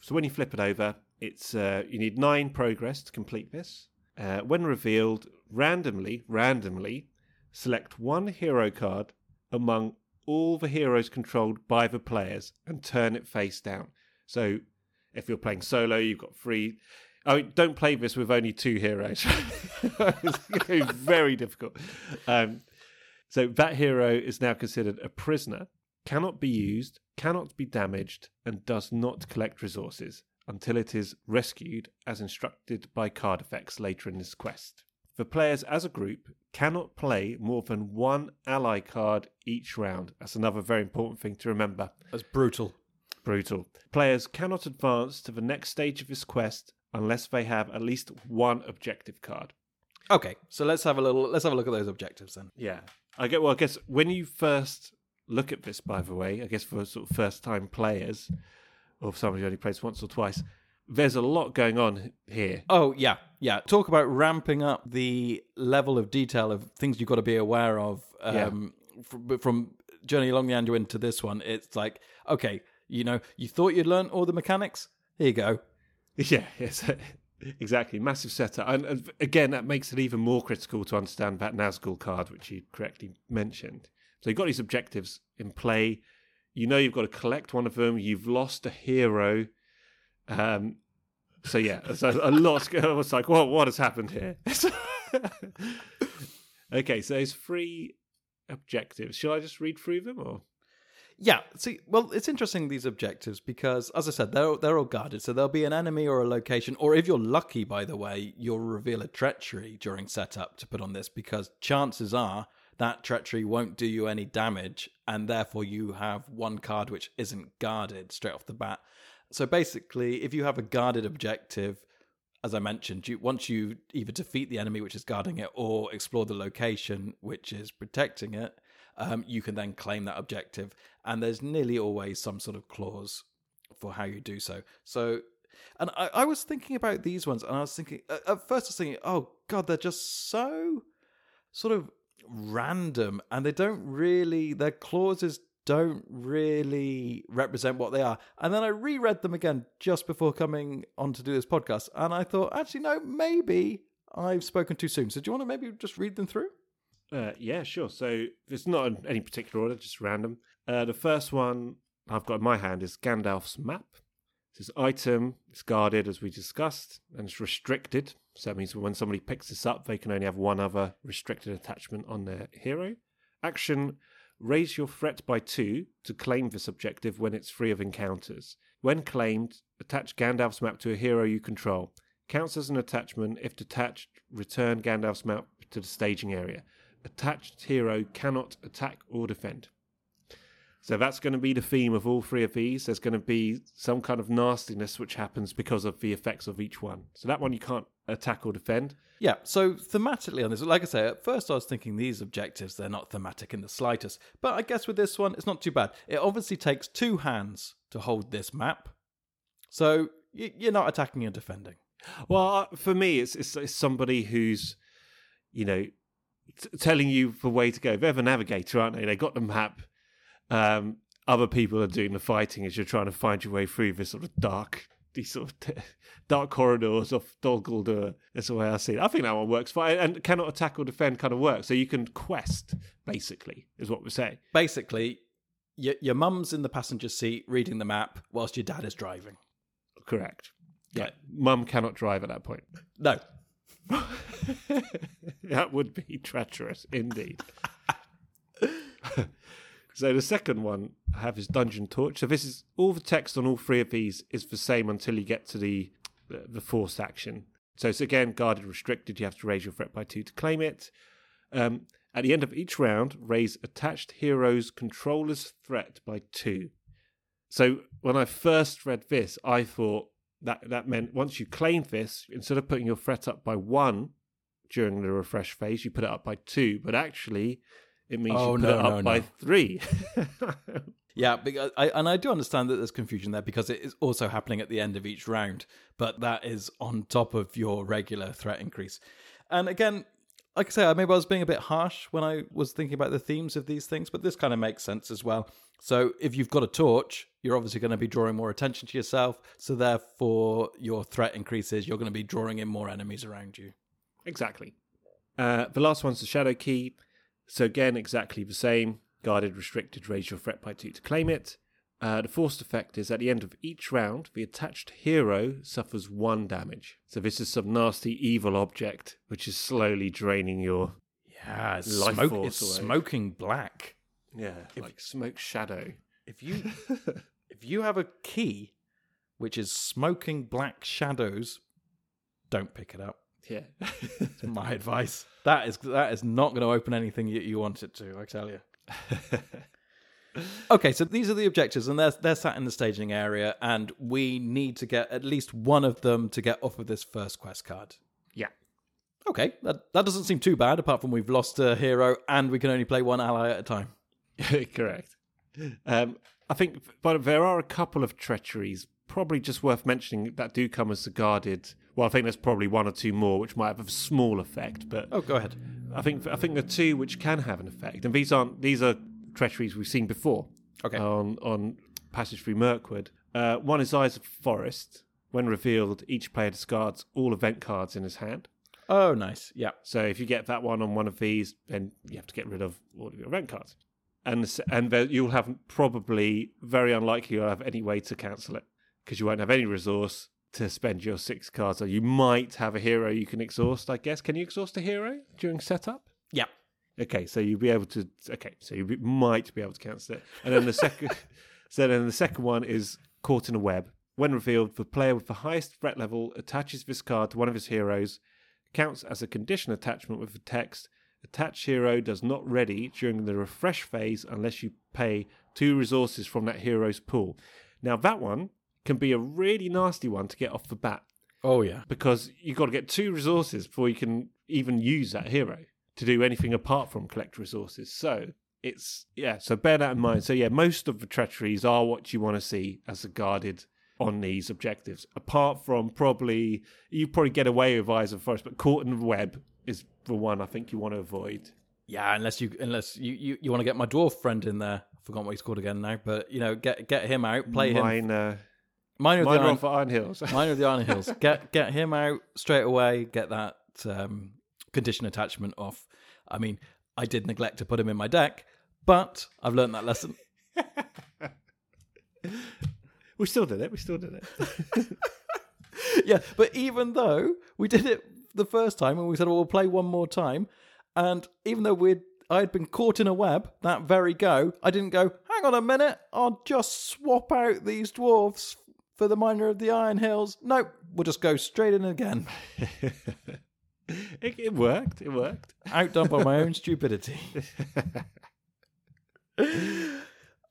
so when you flip it over, it's uh, you need nine progress to complete this. Uh, when revealed, randomly, randomly, select one hero card among all the heroes controlled by the players and turn it face down. So if you're playing solo, you've got three I mean, don't play this with only two heroes. it's very difficult. Um, so that hero is now considered a prisoner, cannot be used, cannot be damaged, and does not collect resources until it is rescued as instructed by card effects later in this quest. The players as a group cannot play more than one ally card each round. That's another very important thing to remember. That's brutal. Brutal. Players cannot advance to the next stage of this quest unless they have at least one objective card. Okay, so let's have a little. Let's have a look at those objectives then. Yeah. I get well, I guess when you first look at this, by the way, I guess for sort of first time players or somebody who only plays once or twice, there's a lot going on here. Oh yeah, yeah. Talk about ramping up the level of detail of things you've got to be aware of. Um, from, from Journey Along the Anduin to this one, it's like okay, you know, you thought you'd learned all the mechanics. Here you go. Yeah, yes, exactly. Massive setup. And, and again, that makes it even more critical to understand that Nazgul card, which you correctly mentioned. So you've got these objectives in play. You know you've got to collect one of them. You've lost a hero. Um, so yeah, so a lot. I was like, well, what has happened here? okay, so there's three objectives. Shall I just read through them, or Yeah. See, well, it's interesting these objectives because, as I said, they're they're all guarded. So there'll be an enemy or a location, or if you're lucky, by the way, you'll reveal a treachery during setup to put on this because chances are that treachery won't do you any damage, and therefore you have one card which isn't guarded straight off the bat. So basically, if you have a guarded objective, as I mentioned, you, once you either defeat the enemy which is guarding it or explore the location which is protecting it, um, you can then claim that objective. And there's nearly always some sort of clause for how you do so. So, and I, I was thinking about these ones, and I was thinking at at first I was thinking, oh god, they're just so sort of random, and they don't really their clauses don't really represent what they are. And then I reread them again just before coming on to do this podcast, and I thought, actually, no, maybe I've spoken too soon. So do you want to maybe just read them through? Uh, yeah, sure. So it's not in any particular order, just random. Uh, the first one I've got in my hand is Gandalf's map. This item is guarded, as we discussed, and it's restricted. So that means when somebody picks this up, they can only have one other restricted attachment on their hero. Action raise your threat by two to claim this objective when it's free of encounters. When claimed, attach Gandalf's map to a hero you control. Counts as an attachment. If detached, return Gandalf's map to the staging area attached hero cannot attack or defend. So that's going to be the theme of all three of these. There's going to be some kind of nastiness which happens because of the effects of each one. So that one you can't attack or defend. Yeah, so thematically on this, like I say, at first I was thinking these objectives, they're not thematic in the slightest. But I guess with this one, it's not too bad. It obviously takes two hands to hold this map. So you're not attacking and defending. Well, uh, for me, it's, it's, it's somebody who's, you know, t- telling you the way to go. They're the navigator, aren't they? They got the map. Um, other people are doing the fighting as you're trying to find your way through this sort of dark, these sort of t- dark corridors of Dol Guldur. That's the way I see it. I think that one works fine, and cannot attack or defend kind of works. So you can quest, basically, is what we're saying. Basically, your, your mum's in the passenger seat reading the map whilst your dad is driving. Correct. Yeah, Right. mum cannot drive at that point. No. that would be treacherous indeed. So the second one I have is Dungeon Torch. So this is all the text on all three of these is the same until you get to the the, the forced action. So it's again guarded, restricted. You have to raise your threat by two to claim it. Um, at the end of each round, raise attached hero's controller's threat by two. So when I first read this, I thought that that meant once you claim this, instead of putting your threat up by one during the refresh phase, you put it up by two. But actually, it means Oh, you put no, it up no, by no. three. Yeah, because I, and I do understand that there's confusion there because it is also happening at the end of each round, but that is on top of your regular threat increase. And again, like I say, maybe I was being a bit harsh when I was thinking about the themes of these things, but this kind of makes sense as well. So if you've got a torch, you're obviously going to be drawing more attention to yourself. So therefore, your threat increases. You're going to be drawing in more enemies around you. Exactly. Uh, the last one's the Shadow Key. So again, exactly the same. Guarded, restricted, raise your threat by two to claim it. Uh, the forced effect is at the end of each round, the attached hero suffers one damage. So this is some nasty evil object which is slowly draining your Yeah, it's, Life smoke, force it's away. smoking black. yeah like smoke shadow. If you if you have a key which is smoking black shadows, don't pick it up. Yeah. My advice. That is that is not going to open anything you, you want it to. I tell you. Okay, so these are the objectives, and they're they're sat in the staging area, and we need to get at least one of them to get off of this first quest card. yeah. Okay, that that doesn't seem too bad. Apart from we've lost a hero, and we can only play one ally at a time. Correct. Um, I think, but there are a couple of treacheries, probably just worth mentioning, that do come as the guarded. Well, I think there's probably one or two more which might have a small effect, but Oh, go ahead. I think I think the two which can have an effect, and these aren't these are treacheries we've seen before Okay. on on Passage Through Mirkwood. Uh, one is Eyes of Forest. When revealed, each player discards all event cards in his hand. Oh, nice. Yeah. So if you get that one on one of these, then you have to get rid of all of your event cards, and and there, you'll have probably very unlikely you'll have any way to cancel it because you won't have any resource to spend your six cards. Or you might have a hero you can exhaust. I guess can you exhaust a hero during setup? Yeah. Okay, so you'll be able to. Okay, so you might be able to cancel it, and then the second. so then the second one is caught in a web. When revealed, the player with the highest threat level attaches this card to one of his heroes counts as a condition attachment with the text attached hero does not ready during the refresh phase unless you pay two resources from that hero's pool. Now that one can be a really nasty one to get off the bat Oh, yeah. because you've got to get two resources before you can even use that hero to do anything apart from collect resources. So it's yeah, so bear that in mind. So yeah, most of the treacheries are what you want to see as a guarded on these objectives. Apart from probably you probably get away with Eyes of Forest, but Caught and Web is the one I think you want to avoid. Yeah, unless you unless you, you, you want to get my dwarf friend in there. I forgot what he's called again now, but you know, get get him out, play him. Mine, Mine of the Iron, Iron Hills. Mine of the Iron Hills. Get get him out straight away. Get that um, condition attachment off. I mean, I did neglect to put him in my deck, but I've learned that lesson. we still did it. We still did it. yeah, but even though we did it the first time and we said, well, we'll play one more time, and even though we'd I had been caught in a web that very go, I didn't go, hang on a minute, I'll just swap out these dwarfs for the miner of the Iron Hills. Nope, we'll just go straight in again. it, it worked. It worked. Outdone by my own stupidity.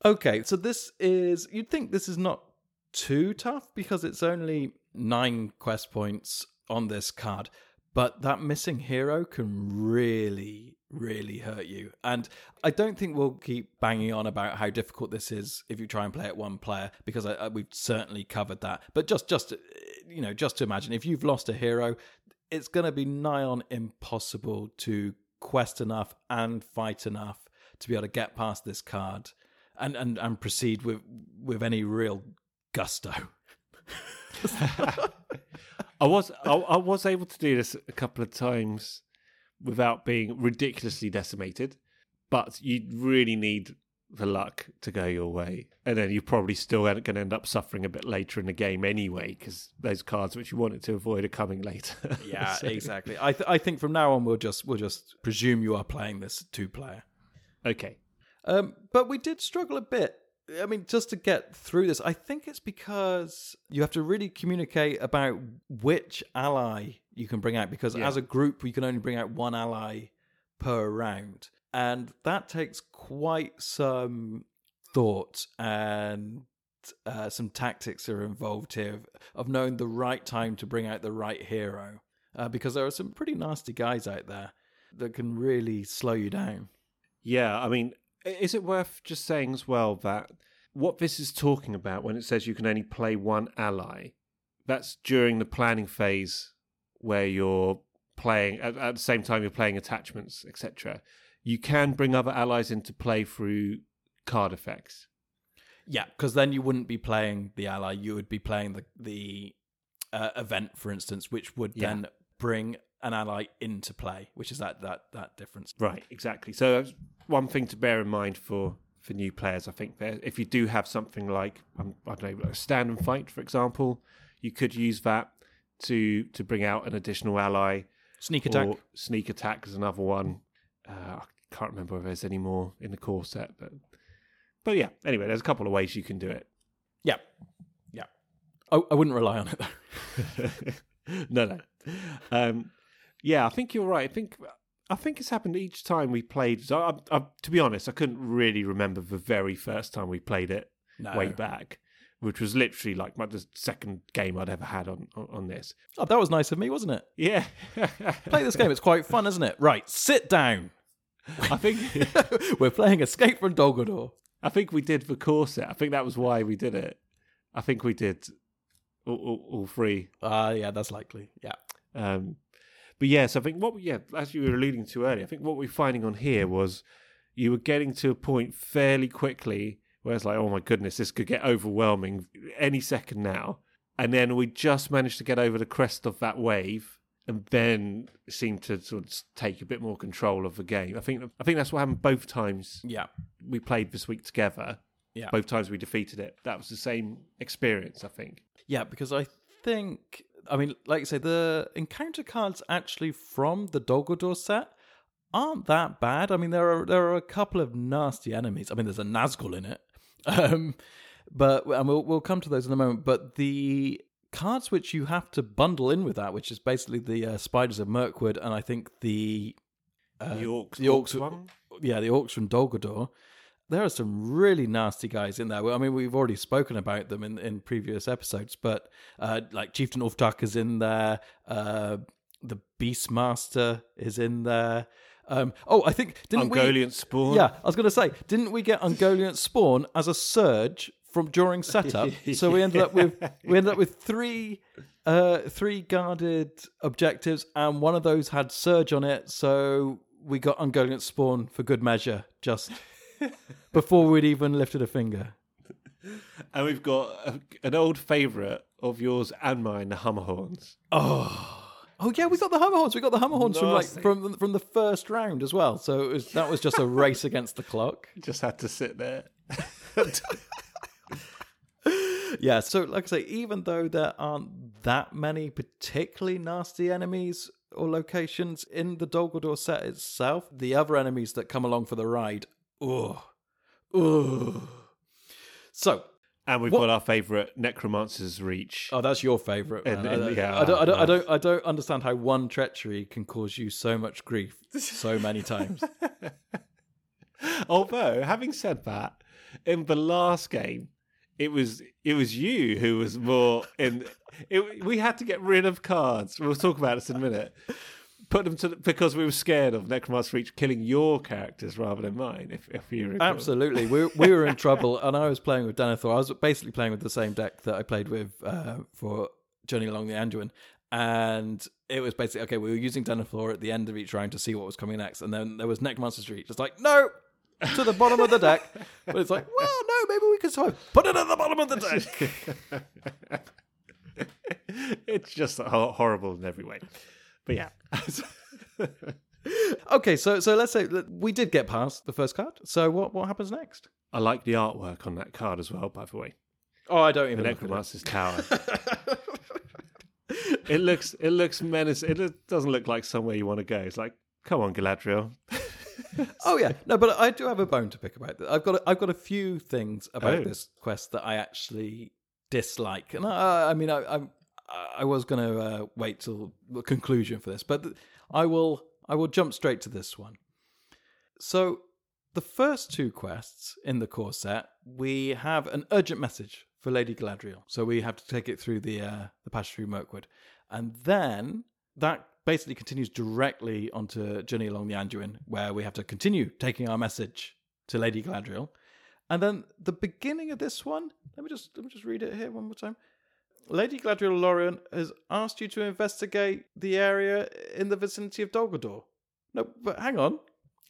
okay, so this is, you'd think this is not too tough because it's only nine quest points on this card, but that missing hero can really, really hurt you. And I don't think we'll keep banging on about how difficult this is if you try and play it one player because I, I, we've certainly covered that. But just, just you know, just to imagine if you've lost a hero, it's going to be nigh on impossible to quest enough and fight enough to be able to get past this card and and, and proceed with with any real gusto. I was I, I was able to do this a couple of times without being ridiculously decimated, but you really need the luck to go your way, and then you're probably still going to end up suffering a bit later in the game anyway because those cards which you wanted to avoid are coming later. Yeah, So- exactly. I th- I think from now on we'll just we'll just presume you are playing this two player. Okay. Um, but we did struggle a bit. I mean, just to get through this, I think it's because you have to really communicate about which ally you can bring out. Because Yeah. as a group, you can only bring out one ally per round, and that takes quite some thought and uh, some tactics are involved here of, of knowing the right time to bring out the right hero. Uh, because there are some pretty nasty guys out there that can really slow you down. Yeah, I mean, is it worth just saying as well that what this is talking about when it says you can only play one ally, that's during the planning phase where you're playing at, at the same time you're playing attachments, etc. You can bring other allies into play through card effects. Yeah, because then you wouldn't be playing the ally; you would be playing the the uh, event, for instance, which would Yeah. then bring an ally into play, which is that that that difference. Right, exactly. So that's one thing to bear in mind for for new players. I think there, if you do have something like um, I don't know, stand and fight, for example, you could use that to to bring out an additional ally. Sneak attack. Or sneak attack is another one. Uh, I can't remember if there's any more in the core set, but but yeah. Anyway, there's a couple of ways you can do it. Yeah, yeah. I, I wouldn't rely on it though. no, no. Um, yeah, I think you're right. I think I think it's happened each time we played. So I, I, to be honest, I couldn't really remember the very first time we played it No. way back, which was literally like my the second game I'd ever had on on, on this. Oh, that was nice of me, wasn't it? Yeah, Play this game. It's quite fun, isn't it? Right, sit down. I think We're playing Escape from Dol Guldur. I think we did the core set. I think that was why we did it. I think we did all, all, all three. Ah, yeah, that's likely. Yeah. Um, but yes, I think what we, yeah, as you were alluding to earlier, I think what we're finding on here was you were getting to a point fairly quickly where it's like, oh my goodness, this could get overwhelming any second now. And then we just managed to get over the crest of that wave and then seemed to sort of take a bit more control of the game. I think I think that's what happened both times Yeah. we played this week together. Yeah. Both times we defeated it. That was the same experience, I think. Yeah, because I think, I mean, like I say, the encounter cards actually from the Dol Guldur set aren't that bad. I mean, there are there are a couple of nasty enemies. I mean, there's a Nazgul in it, um, but and we'll we'll come to those in a moment. But the cards which you have to bundle in with that, which is basically the uh, Spiders of Mirkwood, and I think the uh, the Orcs, the Orcs- one. yeah, the Orcs from Dol Guldur. There are some really nasty guys in there. I mean, we've already spoken about them in, in previous episodes, but uh, like Chieftain Ufthak is in there. Uh, the Beastmaster is in there. Um, oh, I think didn't we? Ungoliant Spawn. Yeah, I was going to say, didn't we get Ungoliant Spawn as a surge from during setup? so we ended up with we ended up with three uh, three guarded objectives, and one of those had surge on it. So we got Ungoliant Spawn for good measure, just before we'd even lifted a finger. And we've got a, an old favourite of yours and mine, the Hummerhorns. Oh. Oh yeah, we got the Hummerhorns. We got the Hummerhorns from like from from the first round as well. So it was, that was just a race against the clock. Just had to sit there. Yeah, so like I say, even though there aren't that many particularly nasty enemies or locations in the Dol Guldur set itself, the other enemies that come along for the ride, ugh, ugh. So, And we've What- got our favourite Necromancer's Reach. oh, that's your favourite. And- and- I, yeah, I don't, I don't, I don't, I don't understand how one treachery can cause you so much grief so many times. Although, having said that, in the last game, it was it was you who was more in. It, we had to get rid of cards. We'll talk about this in a minute. Put them to because we were scared of Necromancer Reach killing your characters rather than mine. If if you recall. Absolutely, we we were in trouble, and I was playing with Denethor. I was basically playing with the same deck that I played with uh, for Journey Along the Anduin, and it was basically okay. We were using Denethor at the end of each round to see what was coming next, and then there was Necromancer's Reach. It's like no. to the bottom of the deck, but it's like, well, no, maybe we can. Put it at the bottom of the deck. it's just horrible in every way. But yeah. okay, so so let's say we did get past the first card. So what what happens next? I like the artwork on that card as well, by the way. Oh, I don't even. look at it. Necromancer's Tower. it looks it looks menacing. It doesn't look like somewhere you want to go. It's like, come on, Galadriel. Oh yeah, no, but I do have a bone to pick about this. I've got a, I've got a few things about Oh. this quest that I actually dislike, and I, I mean I I'm, I was going to uh, wait till the conclusion for this, but I will I will jump straight to this one. So the first two quests in the core set, we have an urgent message for Lady Galadriel, so we have to take it through the uh, the passage through Mirkwood, and then that basically continues directly onto Journey Along the Anduin, where we have to continue taking our message to Lady Galadriel. And then the beginning of this one, let me just let me just read it here one more time. Lady Galadriel Lorien has asked you to investigate the area in the vicinity of Dol Guldur. No, but hang on.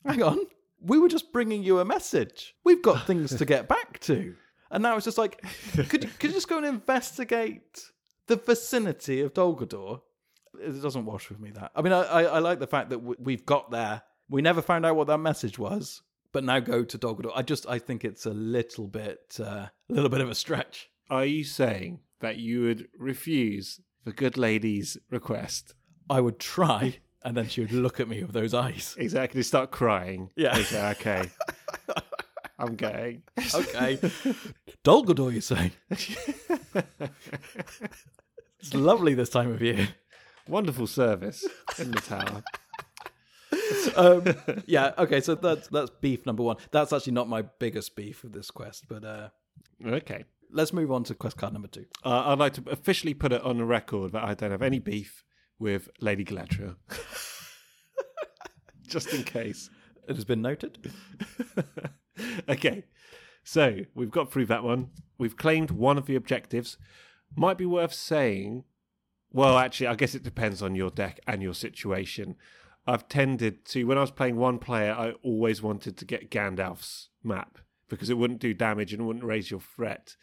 Hang on. We were just bringing you a message. We've got things to get back to. And now it's just like, could you, could you just go and investigate the vicinity of Dol Guldur? It doesn't wash with me that. I mean, I, I, I like the fact that w- we've got there. We never found out what that message was, but now go to Dol Guldur. I just I think it's a little bit uh, a little bit of a stretch. Are you saying that you would refuse the good lady's request? I would try, and then she would look at me with those eyes. Exactly. Start crying. Yeah. You say, okay. I'm going. Okay, Dol Guldur, you say? It's lovely this time of year. Wonderful service in the tower. Um, yeah, okay, so that's that's beef number one. That's actually not my biggest beef with this quest, but uh, Okay. Let's move on to quest card number two. Uh, I'd like to officially put it on the record that I don't have any beef with Lady Galadriel. Just in case. It has been noted. okay. So we've got through that one. We've claimed one of the objectives. Might be worth saying. Well, actually, I guess it depends on your deck and your situation. I've tended to, when I was playing one player, I always wanted to get Gandalf's map because it wouldn't do damage and wouldn't raise your threat.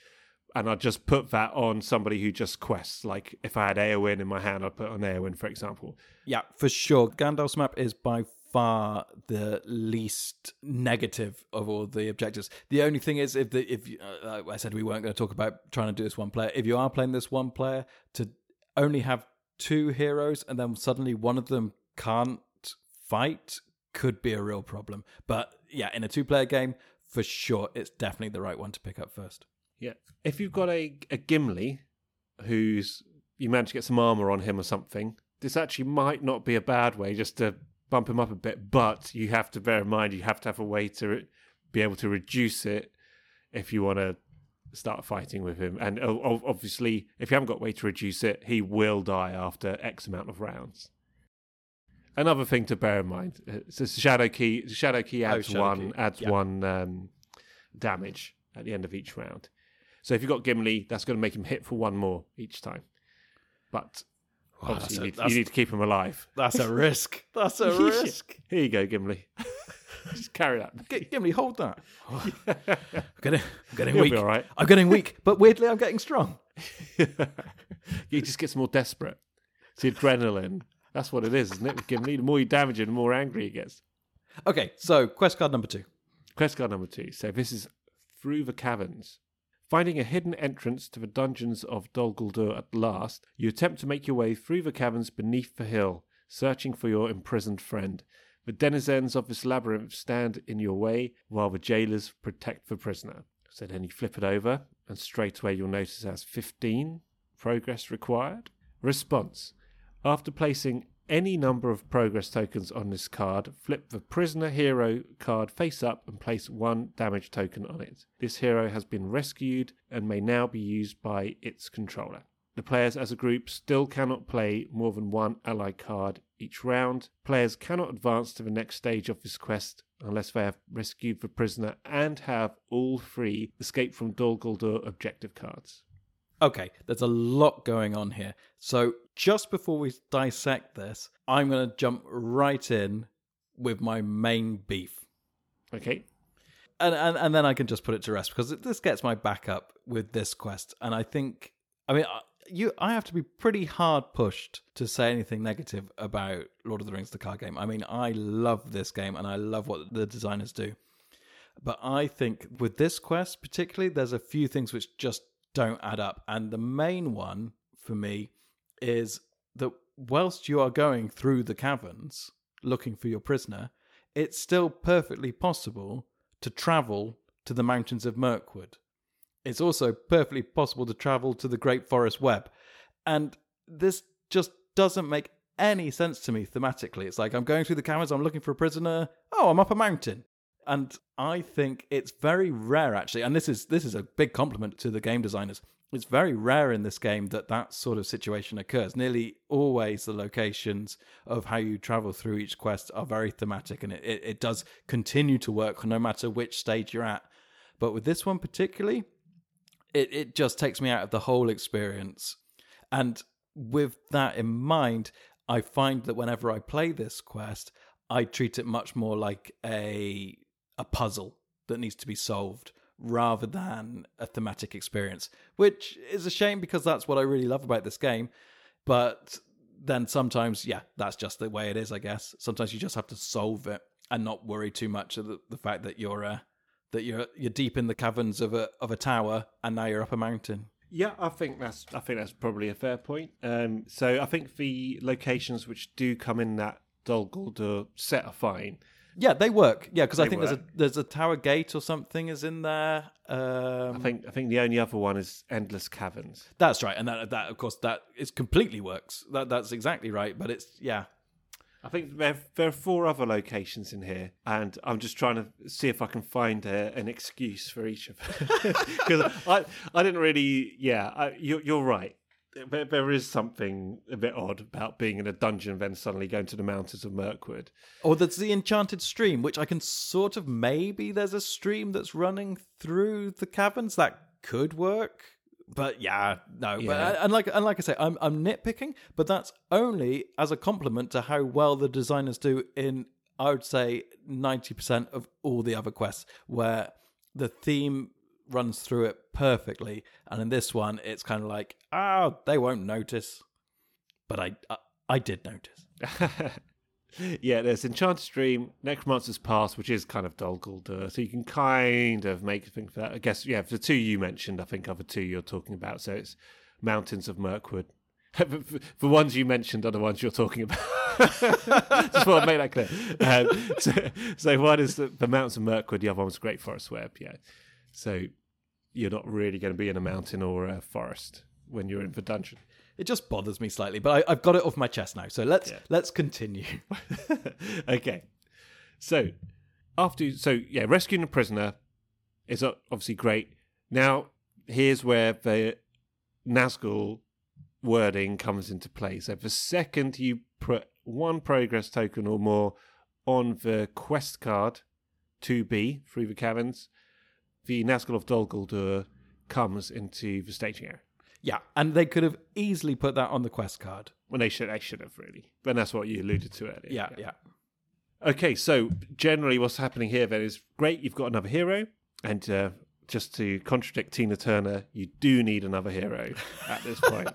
And I'd just put that on somebody who just quests. Like if I had Eowyn in my hand, I'd put on Eowyn, for example. Yeah, for sure. Gandalf's map is by far the least negative of all the objectives. The only thing is, if the if uh, I said we weren't going to talk about trying to do this one player. If you are playing this one player, to only have two heroes and then suddenly one of them can't fight could be a real problem. But yeah, in a two-player game, for sure, it's definitely the right one to pick up first. Yeah. If you've got a, a Gimli who's you manage to get some armor on him or something, this actually might not be a bad way just to bump him up a bit, but you have to bear in mind you have to have a way to be able to reduce it if you want to start fighting with him. And obviously, if you haven't got a way to reduce it, he will die after X amount of rounds. Another thing to bear in mind: uh, so shadow key. Shadow key adds Oh, Shadow one Key. adds Yeah. one um, damage at the end of each round. So if you've got Gimli, that's going to make him hit for one more each time. But Wow, obviously, that's a- you, need, you need to keep him alive. That's a risk. That's a risk. Here you go, Gimli. Just carry that. G- Gimli, hold that. I'm getting, I'm getting He'll weak. be all right. I'm getting weak, but weirdly, I'm getting strong. he just gets more desperate. It's the adrenaline. That's what it is, isn't it? With Gimli, the more you damage him, the more angry he gets. Okay, so quest card number two. Quest card number two. So this is through the caverns. Finding a hidden entrance to the dungeons of Dol Guldur at last, you attempt to make your way through the caverns beneath the hill, searching for your imprisoned friend. The denizens of this labyrinth stand in your way, while the jailers protect the prisoner. So then you flip it over, and straight away you'll notice it has 15 progress required. Response after placing any number of progress tokens on this card, flip the prisoner hero card face up and place one damage token on it. This hero has been rescued and may now be used by its controller. The players as a group still cannot play more than one ally card each round. Players cannot advance to the next stage of this quest unless they have rescued the prisoner and have all three Escape from Dol Guldur objective cards. Okay, there's a lot going on here. So just before we dissect this, I'm going to jump right in with my main beef. Okay, And, and and then I can just put it to rest because this gets my back up with this quest. And I think, I mean, I- you, I have to be pretty hard pushed to say anything negative about Lord of the Rings, the card game. I mean, I love this game and I love what the designers do. But I think with this quest, particularly, there's a few things which just don't add up. And the main one for me is that whilst you are going through the caverns looking for your prisoner, it's still perfectly possible to travel to the mountains of Mirkwood. It's also perfectly possible to travel to the Great Forest Web. And this just doesn't make any sense to me thematically. It's like I'm going through the caverns, I'm looking for a prisoner. Oh, I'm up a mountain. And I think it's very rare actually, and this is this is a big compliment to the game designers. It's very rare in this game that that sort of situation occurs. Nearly always the locations of how you travel through each quest are very thematic and it, it, it does continue to work no matter which stage you're at. But with this one particularly, it, it just takes me out of the whole experience. And with that in mind, I find that whenever I play this quest, I treat it much more like a a puzzle that needs to be solved rather than a thematic experience, which is a shame because that's what I really love about this game. But then sometimes, yeah, that's just the way it is, I guess. Sometimes you just have to solve it. and not worry too much of the, the fact that you're uh, that you're you're deep in the caverns of a of a tower and now you're up a mountain. Yeah, I think that's I think that's probably a fair point. Um, so I think the locations which do come in that Dol Guldur set are fine. Yeah, they work. Yeah, because I think there's a there's a tower gate or something is in there. Um, I think I think the only other one is Endless Caverns. that's right, and that that of course that is completely works. That that's exactly right. But it's yeah, I think there there are four other locations in here, and I'm just trying to see if I can find a, an excuse for each of them because I I didn't really yeah I, you're you're right. There, there is something a bit odd about being in a dungeon, then suddenly going to the mountains of Mirkwood. Or there's the enchanted stream, which I can sort of maybe there's a stream that's running through the caverns that could work. But yeah, no. But uh, and like and like I say, I'm I'm nitpicking, but that's only as a compliment to how well the designers do in I would say ninety percent of all the other quests, where the theme runs through it perfectly, and in this one, it's kind of like, oh, they won't notice, but I I, I did notice. yeah, there's Enchanted Stream, Necromancer's Pass, which is kind of Dol Guldur, uh, so you can kind of make a thing for that. I guess, yeah, for the two you mentioned, I think other two you're talking about, so it's Mountains of Mirkwood. the ones you mentioned are the ones you're talking about. Just want to make that clear. Um, so, so one is the, the Mountains of Mirkwood, the other one's Great Forest Web, yeah. So you're not really going to be in a mountain or a forest when you're in the dungeon. It just bothers me slightly, but I, I've got it off my chest now. So let's Yeah. let's continue. okay. So after so yeah, rescuing a prisoner is obviously great. Now here's where the Nazgul wording comes into play. So the second you put one progress token or more on the quest card to be through the caverns, the Nazgul of Dol Guldur comes into the staging area. Yeah, and they could have easily put that on the quest card. When they should, they should have really. But that's what you alluded to earlier. Yeah, yeah. Okay, so generally what's happening here then is great, you've got another hero, and uh, just to contradict Tina Turner, you do need another hero at this point.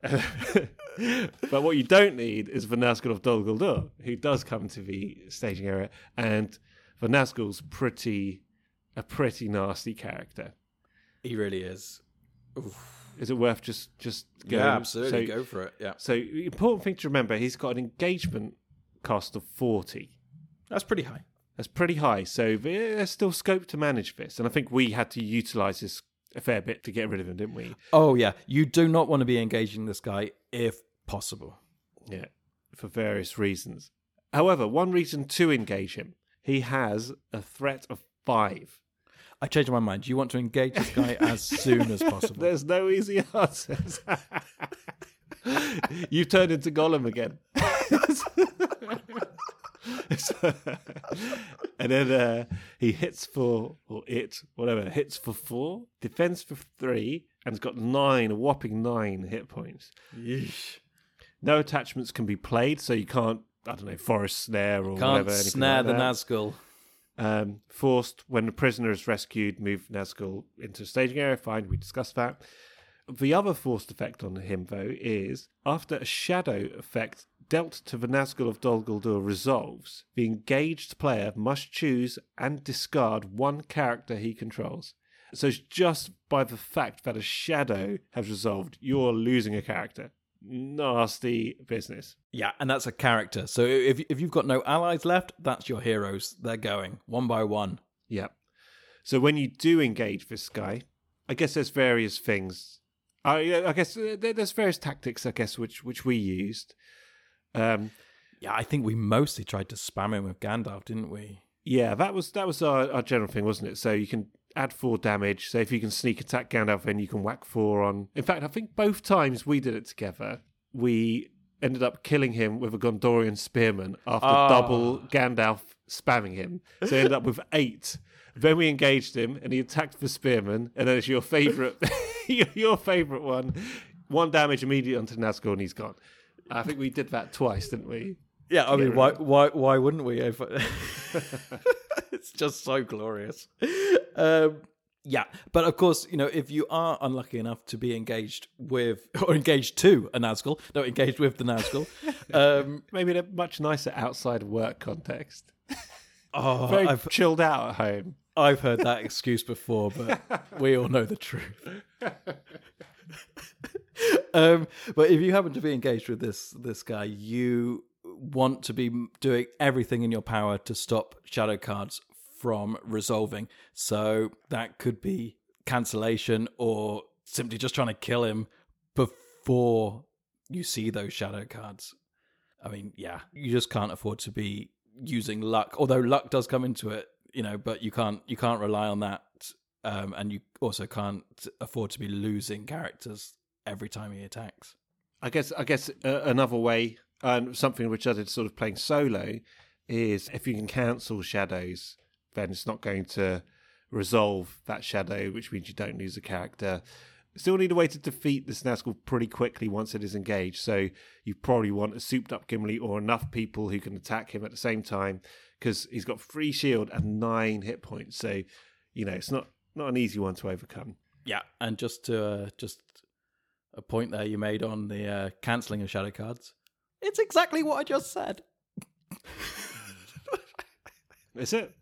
but what you don't need is the Nazgul of Dol Guldur, who does come to the staging area, and the Nazgul's pretty a pretty nasty character. He really is. Is it worth just just going? Yeah, absolutely. So, Go for it. Yeah, so important thing to remember, he's got an engagement cost of forty. that's pretty high. That's pretty high. So there's still scope to manage this. And I think we had to utilize this a fair bit to get rid of him, didn't we? Oh yeah, you do not want to be engaging this guy if possible. Yeah, for various reasons. However, one reason to engage him, he has a threat of five. I changed my mind. You want to engage this guy as soon as possible. There's no easy answers. You've turned into Gollum again. And then uh, he hits for, or it, whatever, hits for four, defends for three, and has got nine, a whopping nine hit points. Yeesh. No attachments can be played, so you can't, I don't know, forest snare or Can't whatever. anything snare like the. Nazgul. Um, forced when the prisoner is rescued, move Nazgul into the staging area. Fine, we discussed that. The other forced effect on him, though, is after a shadow effect dealt to the Nazgul of Dol Guldur resolves, the engaged player must choose and discard one character he controls. So it's just by the fact that a shadow has resolved, you're losing a character. Nasty business. Yeah, and that's a character. So if if you've got no allies left, that's your heroes. They're going one by one. Yeah. So when you do engage this guy, I guess there's various things. I, I guess uh, there's various tactics. I guess which which we used. Um, Yeah, I think we mostly tried to spam him with Gandalf, didn't we? yeah, that was that was our, our general thing, wasn't it? So you can add four damage. So if you can sneak attack Gandalf, then you can whack four on. In fact, I think both times we did it together, we ended up killing him with a Gondorian spearman after Oh. double Gandalf spamming him. So ended up with eight. Then we engaged him, and he attacked the spearman, and then it's your favorite, your, your favorite one. One damage immediately onto Nazgul, and he's gone. I think we did that twice, didn't we? Yeah, I mean, why why why wouldn't we? If it's just so glorious. Um, Yeah, but of course, you know, if you are unlucky enough to be engaged with or engaged to a Nazgul, no, engaged with the Nazgul, um, Maybe in a much nicer outside work context. oh, Very I've chilled out at home. I've heard that excuse before, but we all know the truth. um, but if you happen to be engaged with this this guy, you want to be doing everything in your power to stop shadow cards from resolving. So that could be cancellation or simply just trying to kill him before you see those shadow cards. I mean, yeah, you just can't afford to be using luck. Although luck does come into it, you know, but you can't you can't rely on that, um, and you also can't afford to be losing characters every time he attacks. I guess I guess uh, another way, and something which I did sort of playing solo, is if you can cancel shadows, then it's not going to resolve that shadow, which means you don't lose a character. Still need a way to defeat this Nazgul pretty quickly once it is engaged. So you probably want a souped up Gimli or enough people who can attack him at the same time because he's got free shield and nine hit points. So you know it's not not an easy one to overcome. Yeah, and just to uh, just a point there you made on the uh, cancelling of shadow cards. It's exactly what I just said. Is it?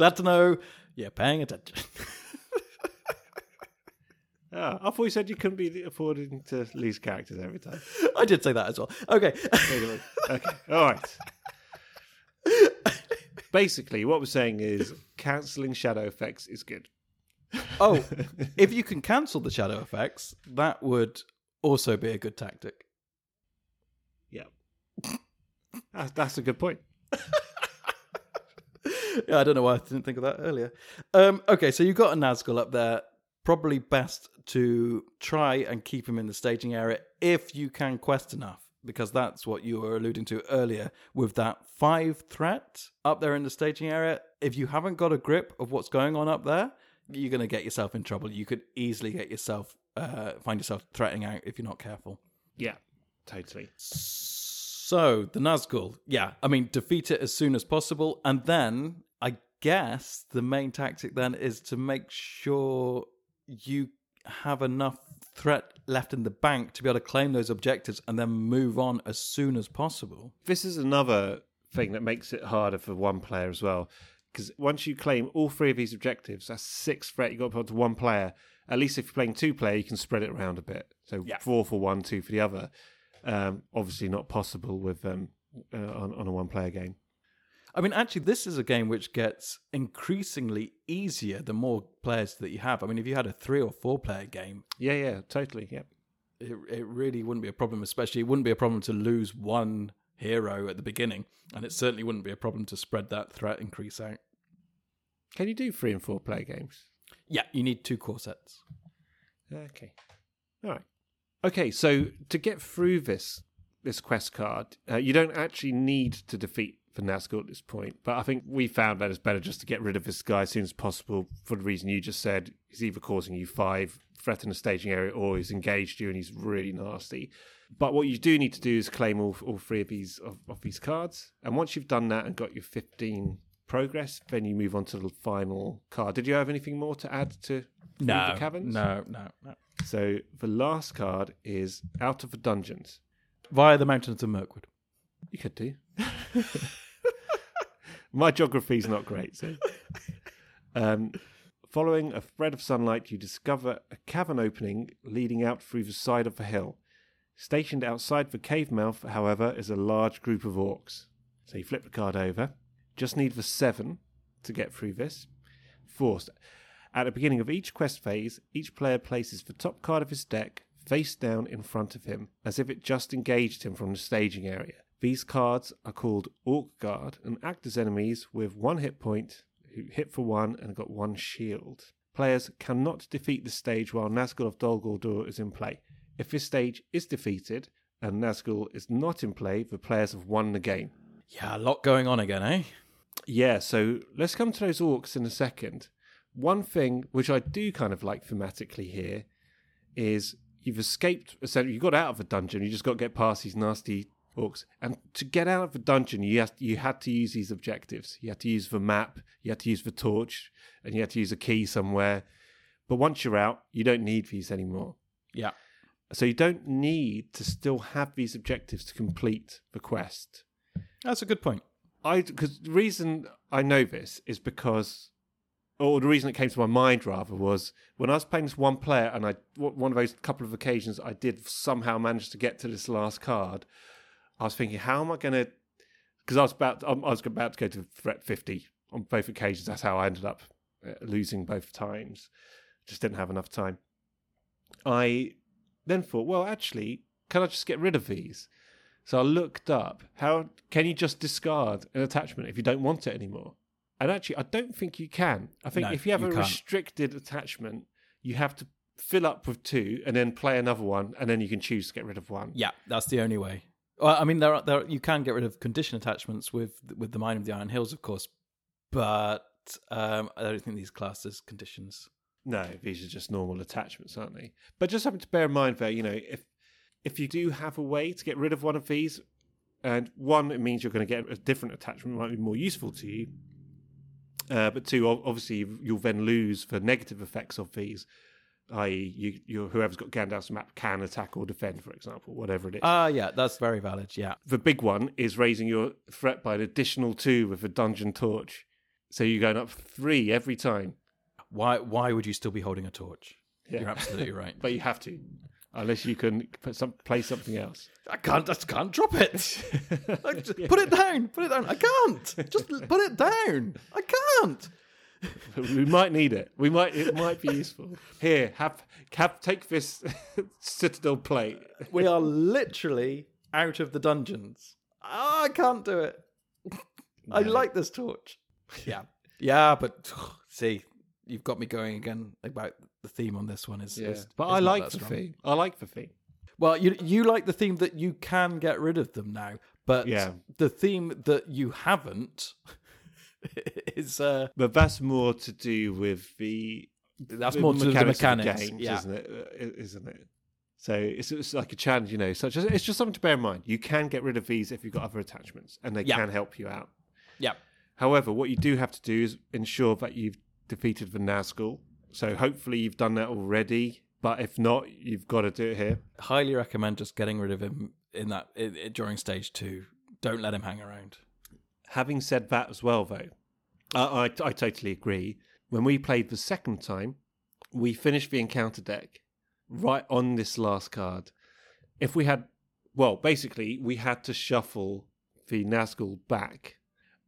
Glad to know you're paying attention. Oh, I thought you said you couldn't be affording to lose characters every time. I did say that as well. Okay. Okay, all right. Basically, what we're saying is cancelling shadow effects is good. oh, if you can cancel the shadow effects, that would also be a good tactic. Yeah, that's, that's a good point. yeah, I don't know why I didn't think of that earlier. Um, okay, so you've got a Nazgul up there. Probably best to try and keep him in the staging area if you can quest enough, because that's what you were alluding to earlier with that five threat up there in the staging area. If you haven't got a grip of what's going on up there, you're going to get yourself in trouble. You could easily get yourself, uh, find yourself threatening out if you're not careful. Yeah, totally. So the Nazgul, yeah, I mean, defeat it as soon as possible, and then guess the main tactic then is to make sure you have enough threat left in the bank to be able to claim those objectives and then move on as soon as possible. This is another thing that makes it harder for one player as well. Because once you claim all three of these objectives, that's six threat you've got to put to one player. At least if you're playing two player, you can spread it around a bit. So Yeah. four for one, two for the other. Um, obviously not possible with um, uh, on, on a one player game. I mean, actually, this is a game which gets increasingly easier the more players that you have. I mean, if you had a three or four player game, Yeah, yeah, totally. Yeah. it, it really wouldn't be a problem, especially it wouldn't be a problem to lose one hero at the beginning, and it certainly wouldn't be a problem to spread that threat increase out. Can you do three and four player games? Yeah, you need two core sets. Okay. All right. Okay, so to get through this this quest card, uh, you don't actually need to defeat the Nazgul at this point. But I think we found that it's better just to get rid of this guy as soon as possible for the reason you just said. He's either causing you five, threaten the staging area, or he's engaged you and he's really nasty. But what you do need to do is claim all, all three of these of, of these cards. And once you've done that and got your 15 progress, then you move on to the final card. Did you have anything more to add to Through the Caverns? no, no, no. So the last card is Out of the Dungeons. Via the mountains of Mirkwood. You could do. My geography's not great, so. Um, following a thread of sunlight, you discover a cavern opening leading out through the side of the hill. Stationed outside the cave mouth, however, is a large group of orcs. So you flip the card over. Just need the seven to get through this. Forced. At the beginning of each quest phase, each player places the top card of his deck face down in front of him, as if it just engaged him from the staging area. These cards are called Orc Guard and act as enemies with one hit point, who hit for one and got one shield. Players cannot defeat the stage while Nazgul of Dol Guldur is in play. If this stage is defeated and Nazgul is not in play, the players have won the game. Yeah, a lot going on again, eh? Yeah, so let's come to those orcs in a second. One thing which I do kind of like thematically here is you've escaped, essentially, you got out of a dungeon, you just got to get past these nasty And to get out of the dungeon, you had, you had to use these objectives. You had to use the map, you had to use the torch, and you had to use a key somewhere. But once you're out, you don't need these anymore. Yeah. So you don't need to still have these objectives to complete the quest. That's a good point. I because the reason I know this is because, or the reason it came to my mind rather was when I was playing this one player, and I one of those couple of occasions I did somehow manage to get to this last card. I was thinking, how am I going to? Because I was about, I was about to go to threat fifty on both occasions. That's how I ended up uh, losing both times. Just didn't have enough time. I then thought, well, actually, can I just get rid of these? So I looked up how can you just discard an attachment if you don't want it anymore? And actually, I don't think you can. I think No, if you have you a can't. restricted attachment, you have to fill up with two and then play another one, and then you can choose to get rid of one. Yeah, that's the only way. Well, I mean, there are, there you can get rid of condition attachments with with the Miner of the Iron Hills, of course, but um, I don't think these class as conditions. No, these are just normal attachments, aren't they? But just something to bear in mind there, you know, if if you do have a way to get rid of one of these, and one, it means you're going to get a different attachment, might be more useful to you. Uh, but two, obviously, you'll then lose the negative effects of these, i.e., you, you, whoever's got Gandalf's map can attack or defend, for example, whatever it is. Ah, yeah, that's very valid. Yeah, the big one is raising your threat by an additional two with a dungeon torch. So you're going up three every time. why why would you still be holding a torch? Yeah. You're absolutely right. But you have to, unless you can put some, play something else. I can't. I can't drop it. Put it down. Put it down. I can't. Just put it down. I can't. we might need it. We might. It might be useful. Here, have have take this citadel plate. We are literally out of the dungeons. Ah, I can't do it. I like this torch. Yeah. Yeah, but see, you've got me going again about the theme on this one. Is, is but is I like the strong. theme. I like the theme. Well, you you like the theme that you can get rid of them now, but Yeah. the theme that you haven't is uh But that's more to do with the. that's the more to with the mechanics. games, yeah. isn't it? Uh, Isn't it? So it's, it's like a challenge, you know. Such as it's just something to bear in mind. You can get rid of these if you've got other attachments, and they Yeah. can help you out. Yeah. However, what you do have to do is ensure that you've defeated the Nazgul. So hopefully you've done that already. But if not, you've got to do it here. Highly recommend just getting rid of him in that during stage 2. Don't let him hang around. Having said that as well, though, I, I, I totally agree. When we played the second time, we finished the encounter deck right on this last card. If we had, well, basically, we had to shuffle the Nazgul back.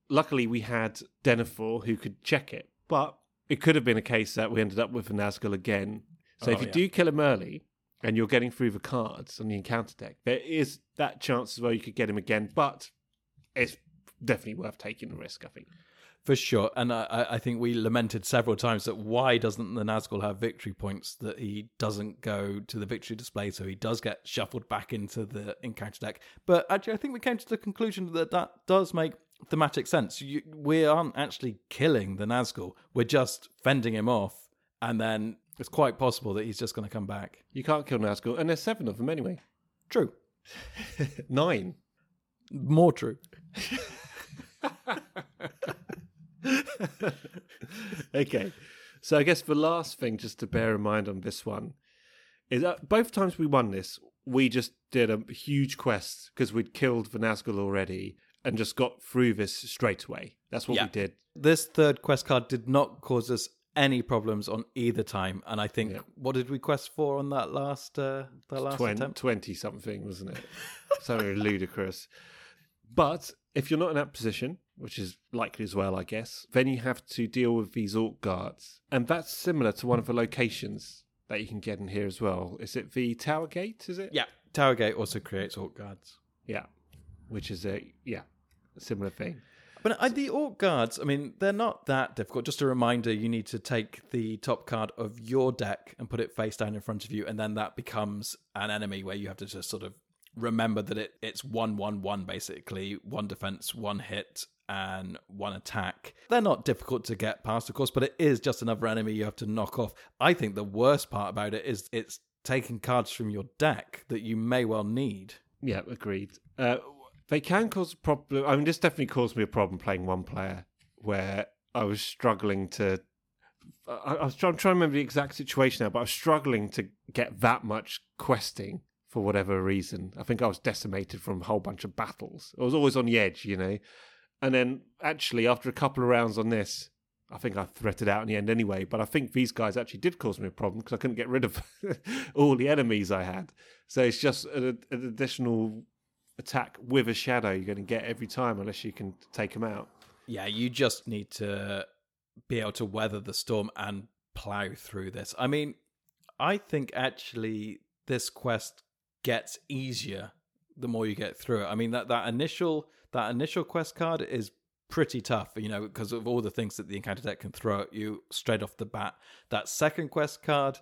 Luckily, we had Denethor who could check it, but it could have been a case that we ended up with a Nazgul again. So Oh, if you yeah. do kill him early and you're getting through the cards on the encounter deck, there is that chance as well you could get him again, but it's definitely worth taking the risk, I think. For sure. And I, I- think we lamented several times that why doesn't the Nazgul have victory points that he doesn't go to the victory display, so he does get shuffled back into the encounter deck. But actually, I think we came to the conclusion that that does make thematic sense. You, we aren't actually killing the Nazgul, we're just fending him off, and then it's quite possible that he's just going to come back. You can't kill Nazgul, and there's seven of them anyway. True. Nine. More true. okay. So I guess the last thing just to bear in mind on this one is that both times we won this, we just did a huge quest because we'd killed the Nazgul already and just got through this straight away. That's what Yeah. we did. This third quest card did not cause us any problems on either time, and I think Yeah. what did we quest for on that last uh, that last Twen- attempt? 20 something, wasn't it? Something ludicrous. But if you're not in that position, which is likely as well, I guess, then you have to deal with these Orc guards. And that's similar to one of the locations that you can get in here as well. Is it the Tower Gate, is it? Yeah, Tower Gate also creates Orc guards. Yeah. Which is a, yeah, a similar thing. But the Orc guards, I mean, they're not that difficult. Just a reminder, you need to take the top card of your deck and put it face down in front of you, and then that becomes an enemy where you have to just sort of remember that it, it's one, one, one, basically one defense, one hit, and one attack. They're not difficult to get past, of course, but it is just another enemy you have to knock off. I think the worst part about it is it's taking cards from your deck that you may well need. Yeah, agreed. Uh, They can cause a problem. I mean, this definitely caused me a problem playing one player where I was struggling to. I, I was trying, I'm trying to remember the exact situation now, but I was struggling to get that much questing for whatever reason. I think I was decimated from a whole bunch of battles. I was always on the edge, you know. And then actually, after a couple of rounds on this, I think I threatened out in the end anyway. But I think these guys actually did cause me a problem because I couldn't get rid of all the enemies I had. So it's just an, an additional attack with a shadow you're going to get every time unless you can take them out. Yeah, you just need to be able to weather the storm and plow through this. I mean, I think actually this quest gets easier the more you get through it. I mean that that initial that initial quest card is pretty tough, you know, because of all the things that the encounter deck can throw at you straight off the bat. That second quest card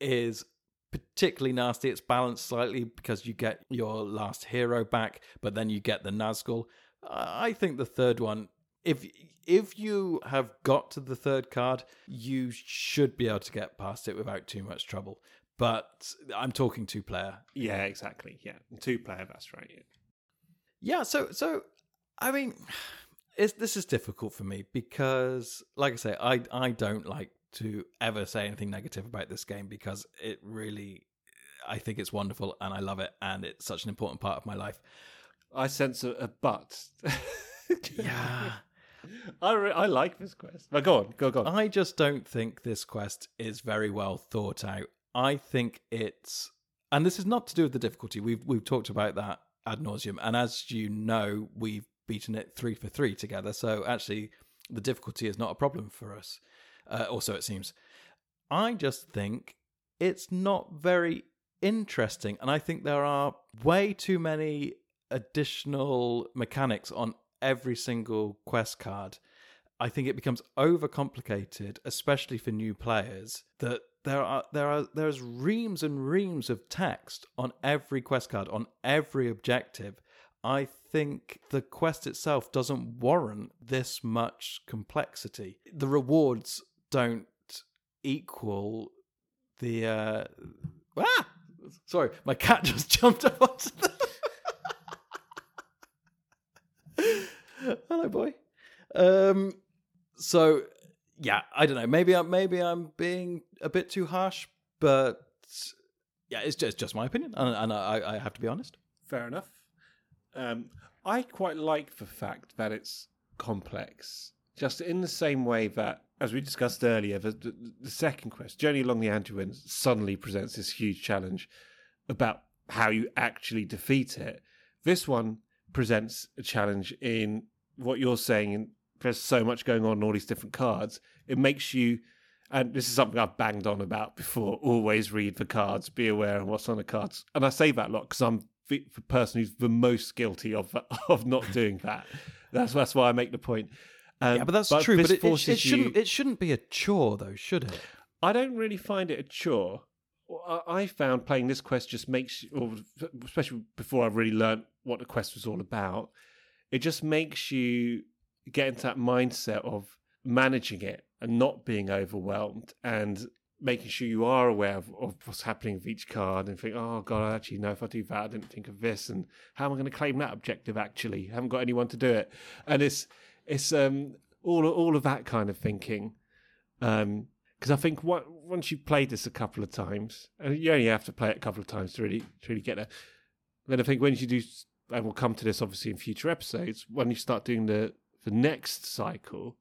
is particularly nasty. It's balanced slightly because you get your last hero back, but then you get the Nazgul. I think the third one, if if you have got to the third card, you should be able to get past it without too much trouble. But I'm talking two player. Yeah, exactly. Yeah, two player. That's right. Yeah. Yeah. So so, I mean, it's, this is difficult for me because, like I say, I I don't like to ever say anything negative about this game because it really, I think it's wonderful and I love it and it's such an important part of my life. I sense a, a but. Yeah. I, re- I like this quest. But go on, go, go on. I just don't think this quest is very well thought out. I think it's, and this is not to do with the difficulty. We've we've talked about that ad nauseum, and as you know, we've beaten it three for three together. So actually, the difficulty is not a problem for us. Uh, also, it seems. I just think it's not very interesting, and I think there are way too many additional mechanics on every single quest card. I think it becomes overcomplicated, especially for new players. That there are there are there's reams and reams of text on every quest card, on every objective. I think the quest itself doesn't warrant this much complexity. The rewards don't equal the uh ah sorry my cat just jumped up onto the hello boy um so yeah i don't know maybe i'm maybe i'm being a bit too harsh but yeah it's just just my opinion and, and I, I have to be honest Fair enough. Um, I quite like the fact that it's complex, just in the same way that, as we discussed earlier, the, the, the second quest, Journey Along the Anduin, suddenly presents this huge challenge about how you actually defeat it. This one presents a challenge in what you're saying. In, there's so much going on in all these different cards. It makes you, and this is something I've banged on about before. Always read the cards, be aware of what's on the cards, and I say that a lot because I'm the the person who's the most guilty of of not doing that. That's that's why I make the point. Um, yeah but that's true but it, it, it shouldn't you- it shouldn't be a chore though should it I don't really find it a chore. I I found playing this quest just makes, or especially before I really learnt what the quest was all about, it just makes you get into that mindset of managing it and not being overwhelmed and making sure you are aware of, of what's happening with each card and think, oh god, I actually know if I do that, I didn't think of this, and how am I going to claim that objective? Actually, I haven't got anyone to do it, and it's it's um all all of that kind of thinking. Um, because I think what, once you've played this a couple of times, and you only have to play it a couple of times to really to really get there. Then I think when you do, and we'll come to this obviously in future episodes, when you start doing the the next cycle,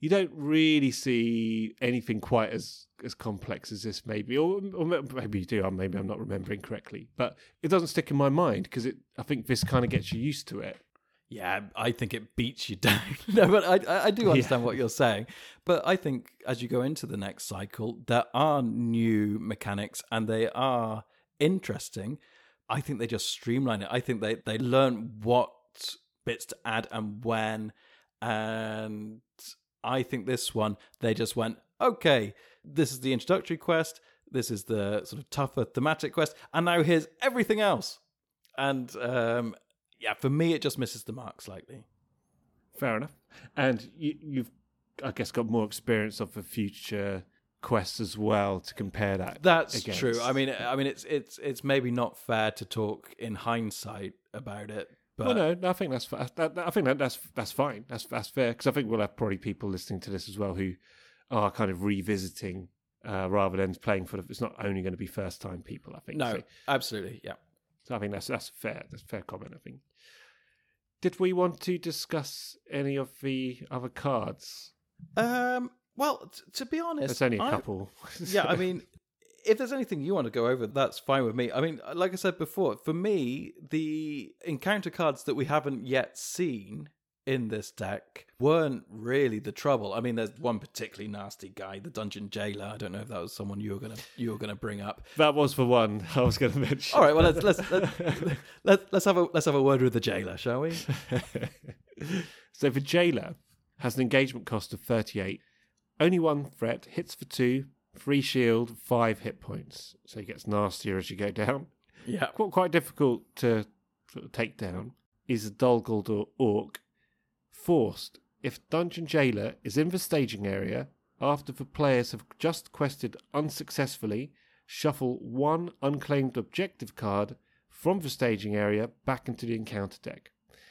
you don't really see anything quite as as complex as this, maybe, or, or maybe you do. or Maybe I'm not remembering correctly, but it doesn't stick in my mind because it. I think this kind of gets you used to it. Yeah, I think it beats you down. no, but I, I- do understand what you're saying. But I think as you go into the next cycle, there are new mechanics and they are interesting. I think they just streamline it. I think they, they learn what bits to add and when. And I think this one, they just went, okay, this is the introductory quest. This is the sort of tougher thematic quest. And now here's everything else. And um, yeah, for me, it just misses the mark slightly. Fair enough. And you, you've, I guess, got more experience of the future quests as well to compare that. That's against. true. I mean, I mean, it's it's it's maybe not fair to talk in hindsight about it, But well, no, no, I think that's fa- that, that- I think that, that's that's fine. That's that's fair because I think we'll have probably people listening to this as well who are kind of revisiting uh, rather than playing for. The, it's not only going to be first time people. I think. no, So, absolutely, yeah. so I think that's that's fair. That's a fair comment. I think. Did we want to discuss any of the other cards? Um, well, t- to be honest, There's only a couple. yeah, I mean, if there's anything you want to go over, that's fine with me. I mean, like I said before, for me, the encounter cards that we haven't yet seen in this deck weren't really the trouble. I mean, there's one particularly nasty guy, the Dungeon Jailer. I don't know if that was someone you were gonna you were gonna bring up. that was the one I was going to mention. All right, well let's let's let's, let's, let's have a let's have a word with the jailer, shall we? so the jailer has an engagement cost of 38, only one threat, hits for two, three shield, five hit points. So he gets nastier as you go down. Yeah. Quite, quite difficult to sort of take down. Is a Dol Guldur Orc forced if Dungeon Jailer is in the staging area after the players have just quested unsuccessfully, shuffle one unclaimed objective card from the staging area back into the encounter deck.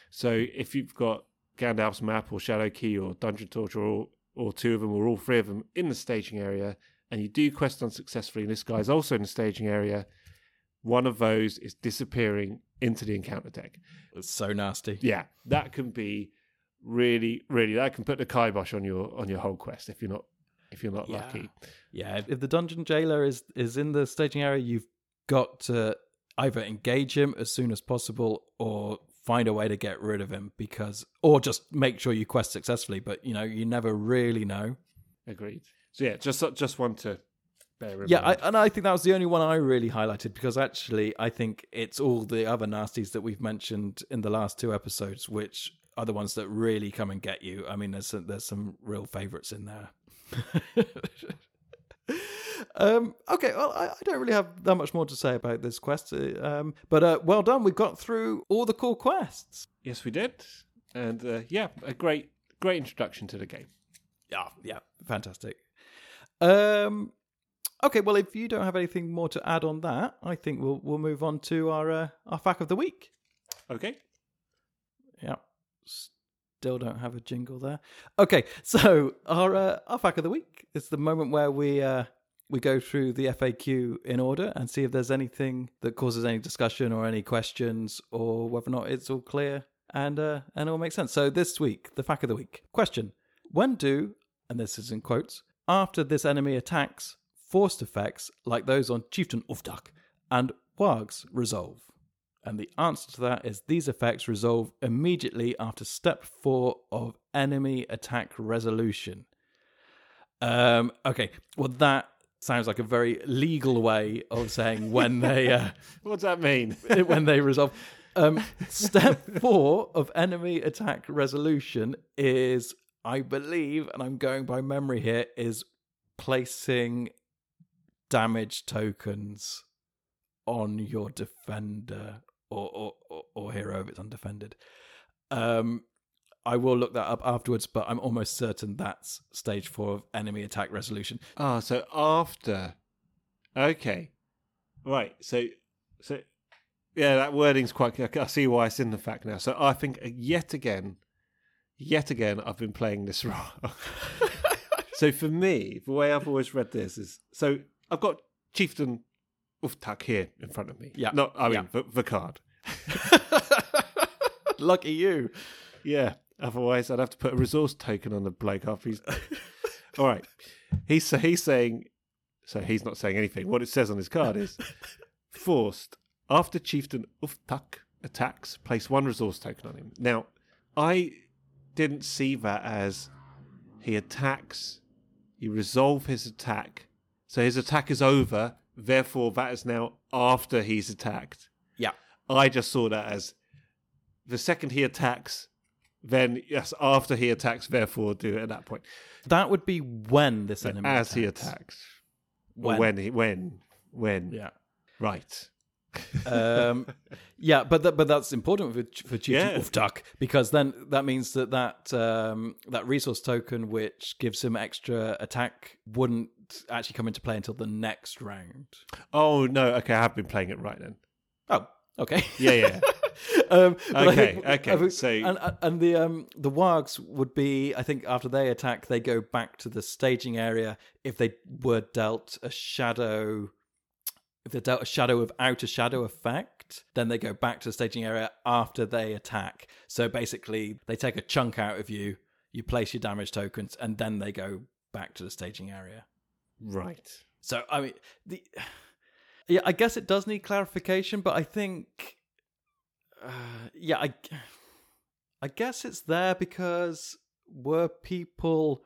So if you've got Gandalf's map or Shadow Key or Dungeon Torch or, or two of them or all three of them in the staging area, and you do quest unsuccessfully, and this guy's also in the staging area, one of those is disappearing into the encounter deck. It's so nasty. Yeah, that can be really, really. That can put the kibosh on your on your whole quest if you're not if you're not Yeah. lucky. Yeah, if the dungeon jailer is is in the staging area, you've got to either engage him as soon as possible or find a way to get rid of him because or just make sure you quest successfully, but you know, you never really know. Agreed. So yeah, just just want to bear in Yeah, I, mind. and I think that was the only one I really highlighted because actually I think it's all the other nasties that we've mentioned in the last two episodes which are the ones that really come and get you. I mean, there's some, there's some real favorites in there. um, okay, well, I, I don't really have that much more to say about this quest, uh, um, but uh, well done. We got through all the core quests. yes, we did, and uh, yeah, a great great introduction to the game. Yeah, yeah, fantastic. Um, okay, well, if you don't have anything more to add on that, I think we'll we'll move on to our uh, our fact of the week. Okay. Yeah, still don't have a jingle there. Okay, so our uh, our fact of the week is the moment where we uh, we go through the FAQ in order and see if there's anything that causes any discussion or any questions or whether or not it's all clear and uh, and it all makes sense. So this week, the fact of the week question: When do and this is in quotes after this enemy attacks forced effects like those on Chieftain Ufthak and Wargs resolve? And the answer to that is these effects resolve immediately after step four of enemy attack resolution. Um, okay, well, that sounds like a very legal way of saying when they uh, What does that mean? when they resolve. Um, step four of enemy attack resolution is, I believe, and I'm going by memory here, is placing damage tokens on your defender or or, or, hero if it's undefended. Um, I will look that up afterwards, but I'm almost certain that's stage four of enemy attack resolution. Ah, so after. Okay. Right. So, so yeah, that wording's quite. I see why it's in the fact now. So I think yet again, yet again, I've been playing this wrong. so for me, the way I've always read this is so I've got Chieftain Ufthak here in front of me. Yeah. Not, I mean, Yeah. the, the card. Lucky you. Yeah. Otherwise, I'd have to put a resource token on the bloke after he's. All right. He's so he's saying. So he's not saying anything. What it says on his card is forced after Chieftain Ufthak attacks, place one resource token on him. Now, I didn't see that as he attacks, you resolve his attack, so his attack is over. Therefore, that is now after he's attacked. Yeah. I just saw that as the second he attacks, then yes, after he attacks, therefore do it at that point. That would be when this enemy As he attacks. attacks. Or when he when when Yeah. right. Um, yeah, but that, but that's important for for Chief Yeah. Ufthak because then that means that that um, that resource token which gives him extra attack wouldn't actually come into play until the next round. Oh no, okay, I have been playing it right then. Oh, okay. Yeah, yeah. um, Okay, think- okay, think- so- and and the um the wargs would be, I think, after they attack, they go back to the staging area if they were dealt a shadow. If they're dealt a shadow without a shadow effect, then they go back to the staging area after they attack. So basically, they take a chunk out of you, you place your damage tokens, and then they go back to the staging area. Right. So I mean, the yeah, I guess it does need clarification, but I think, uh, yeah, I, I guess it's there because were people.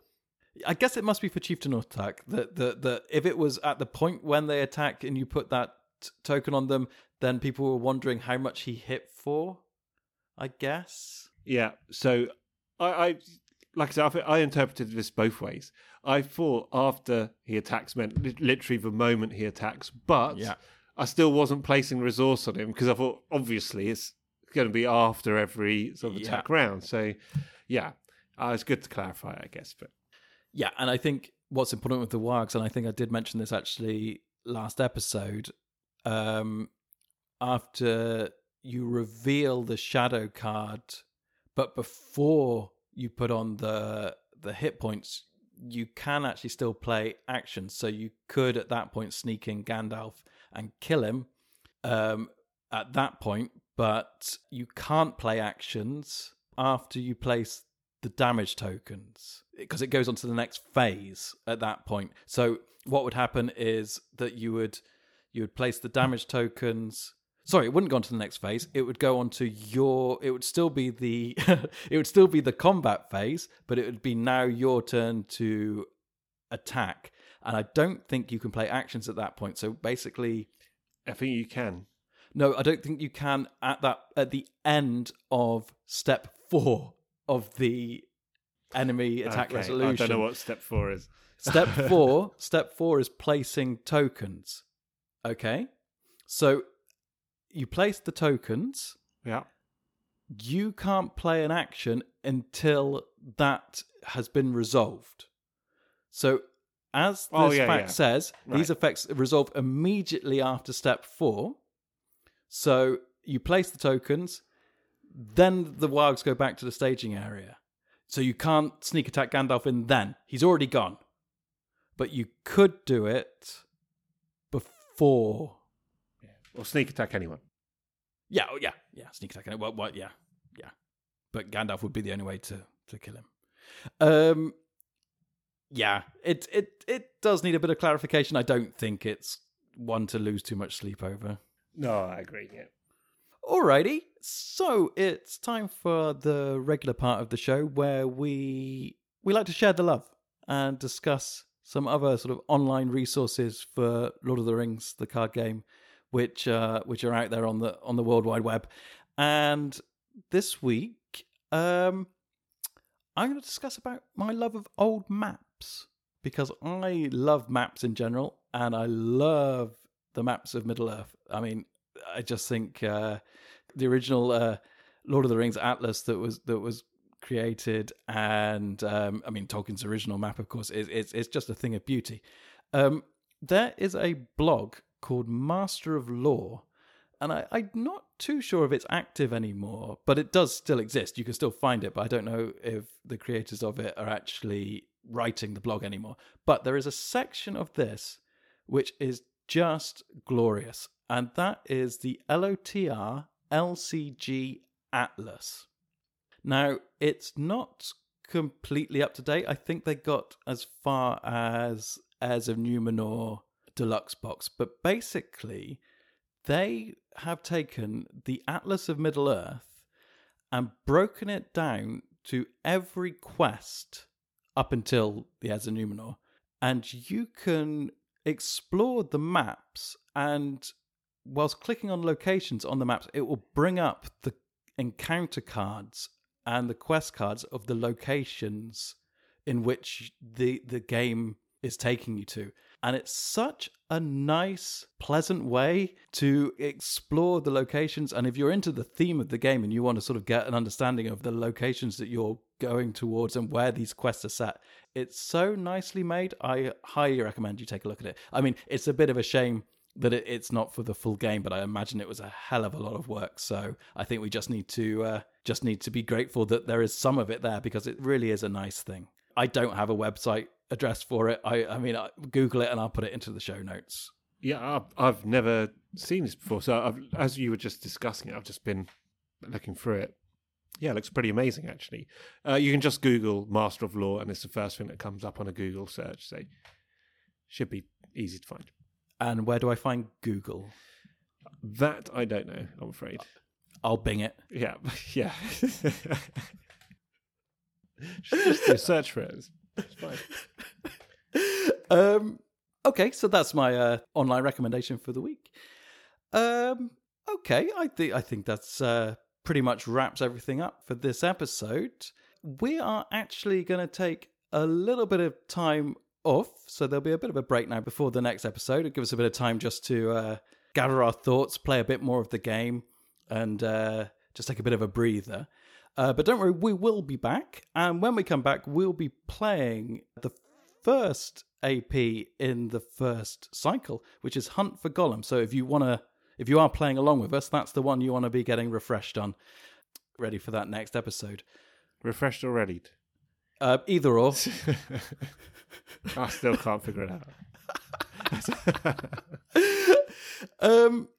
I guess it must be for chieftain Ufthak that that that if it was at the point when they attack and you put that t- token on them, then people were wondering how much he hit for. I guess. Yeah. So I, I like I said, I, I interpreted this both ways. I thought after he attacks meant li- literally the moment he attacks, but Yeah. I still wasn't placing resource on him because I thought obviously it's going to be after every sort of attack round. So yeah, uh, it's good to clarify, I guess. But Yeah, and I think what's important with the wargs, and I think I did mention this actually last episode, um, after you reveal the shadow card, but before you put on the the hit points, you can actually still play actions. So you could at that point sneak in Gandalf and kill him um, at that point, but you can't play actions after you place the damage tokens because it goes on to the next phase at that point. So what would happen is that you would you would place the damage tokens. Sorry, it wouldn't go on to the next phase. It would go on to your. It would still be the. it would still be the combat phase, but it would be now your turn to attack. And I don't think you can play actions at that point. So basically, I think you can. no, I don't think you can at that at the end of step four of the enemy attack Okay, resolution. I don't know what step four is. Step four, step four is placing tokens. Okay, so you place the tokens. Yeah. You can't play an action until that has been resolved. So, as this Oh, yeah, fact yeah. says, these effects resolve immediately after step four. So you place the tokens, then the wargs go back to the staging area. So you can't sneak attack Gandalf in then. He's already gone. But you could do it before. Yeah. Or sneak attack anyone. Yeah, oh, yeah, yeah. Sneak attack. Well, what? Yeah, yeah. But Gandalf would be the only way to to kill him. Um, yeah. It it it does need a bit of clarification. I don't think it's one to lose too much sleep over. No, I agree. Yeah. Alrighty, so it's time for the regular part of the show where we we like to share the love and discuss some other sort of online resources for Lord of the Rings, the card game, which uh, which are out there on the on the World Wide Web. And this week, um, I'm going to discuss about my love of old maps because I love maps in general, and I love the maps of Middle Earth. I mean, I just think uh, the original uh, Lord of the Rings atlas that was that was created, and um, I mean Tolkien's original map, of course, is it's just a thing of beauty. Um, there is a blog called Master of Lore, and I, I'm not too sure if it's active anymore, but it does still exist. You can still find it, but I don't know if the creators of it are actually writing the blog anymore. But there is a section of this which is just glorious, and that is the LOTR LCG Atlas. Now, it's not completely up to date. I think they got as far as Heirs of Numenor Deluxe Box, but basically, they have taken the Atlas of Middle Earth and broken it down to every quest up until the Heirs of Numenor, and you can explore the maps and whilst clicking on locations on the maps it will bring up the encounter cards and the quest cards of the locations in which the the game is taking you to. And it's such a nice pleasant way to explore the locations. And if you're into the theme of the game and you want to sort of get an understanding of the locations that you're going towards and where these quests are set it's so nicely made. I highly recommend you take a look at it. I mean it's a bit of a shame that it, it's not for the full game, but I imagine it was a hell of a lot of work. So I think we just need to uh, just need to be grateful that there is some of it there because it really is a nice thing. I don't have a website address for it. I, I mean, I, Google it and I'll put it into the show notes. Yeah, I've, I've never seen this before. So I've, as you were just discussing it, I've just been looking through it. Yeah, it looks pretty amazing actually. Uh, you can just Google Master of Lore, and it's the first thing that comes up on a Google search. So should be easy to find. And where do I find Google? That I don't know. I'm afraid. I'll Bing it. Yeah, yeah. just do a search for it. It's fine. Um, okay, so that's my uh, online recommendation for the week. Um, okay, I think I think that's uh, pretty much wraps everything up for this episode. We are actually going to take a little bit of time off, so there'll be a bit of a break now before the next episode. It gives us a bit of time just to uh, gather our thoughts, play a bit more of the game, and uh, just take a bit of a breather. Uh, but don't worry, we will be back. And when we come back, we'll be playing the first AP in the first cycle, which is Hunt for Gollum. So if you want to, if you are playing along with us, that's the one you want to be getting refreshed on. Ready for that next episode. Refreshed or readied? Uh, either or. I still can't figure it out. um,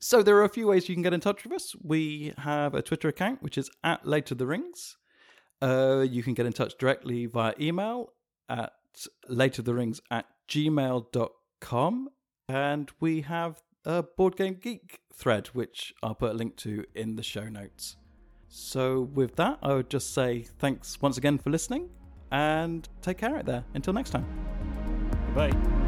so there are a few ways you can get in touch with us. We have a Twitter account, which is at Later the Rings. Uh, you can get in touch directly via email at latertherings at gmail.com. And we have a Board Game Geek thread, which I'll put a link to in the show notes. So with that, I would just say thanks once again for listening and take care out there. Until next time. Bye.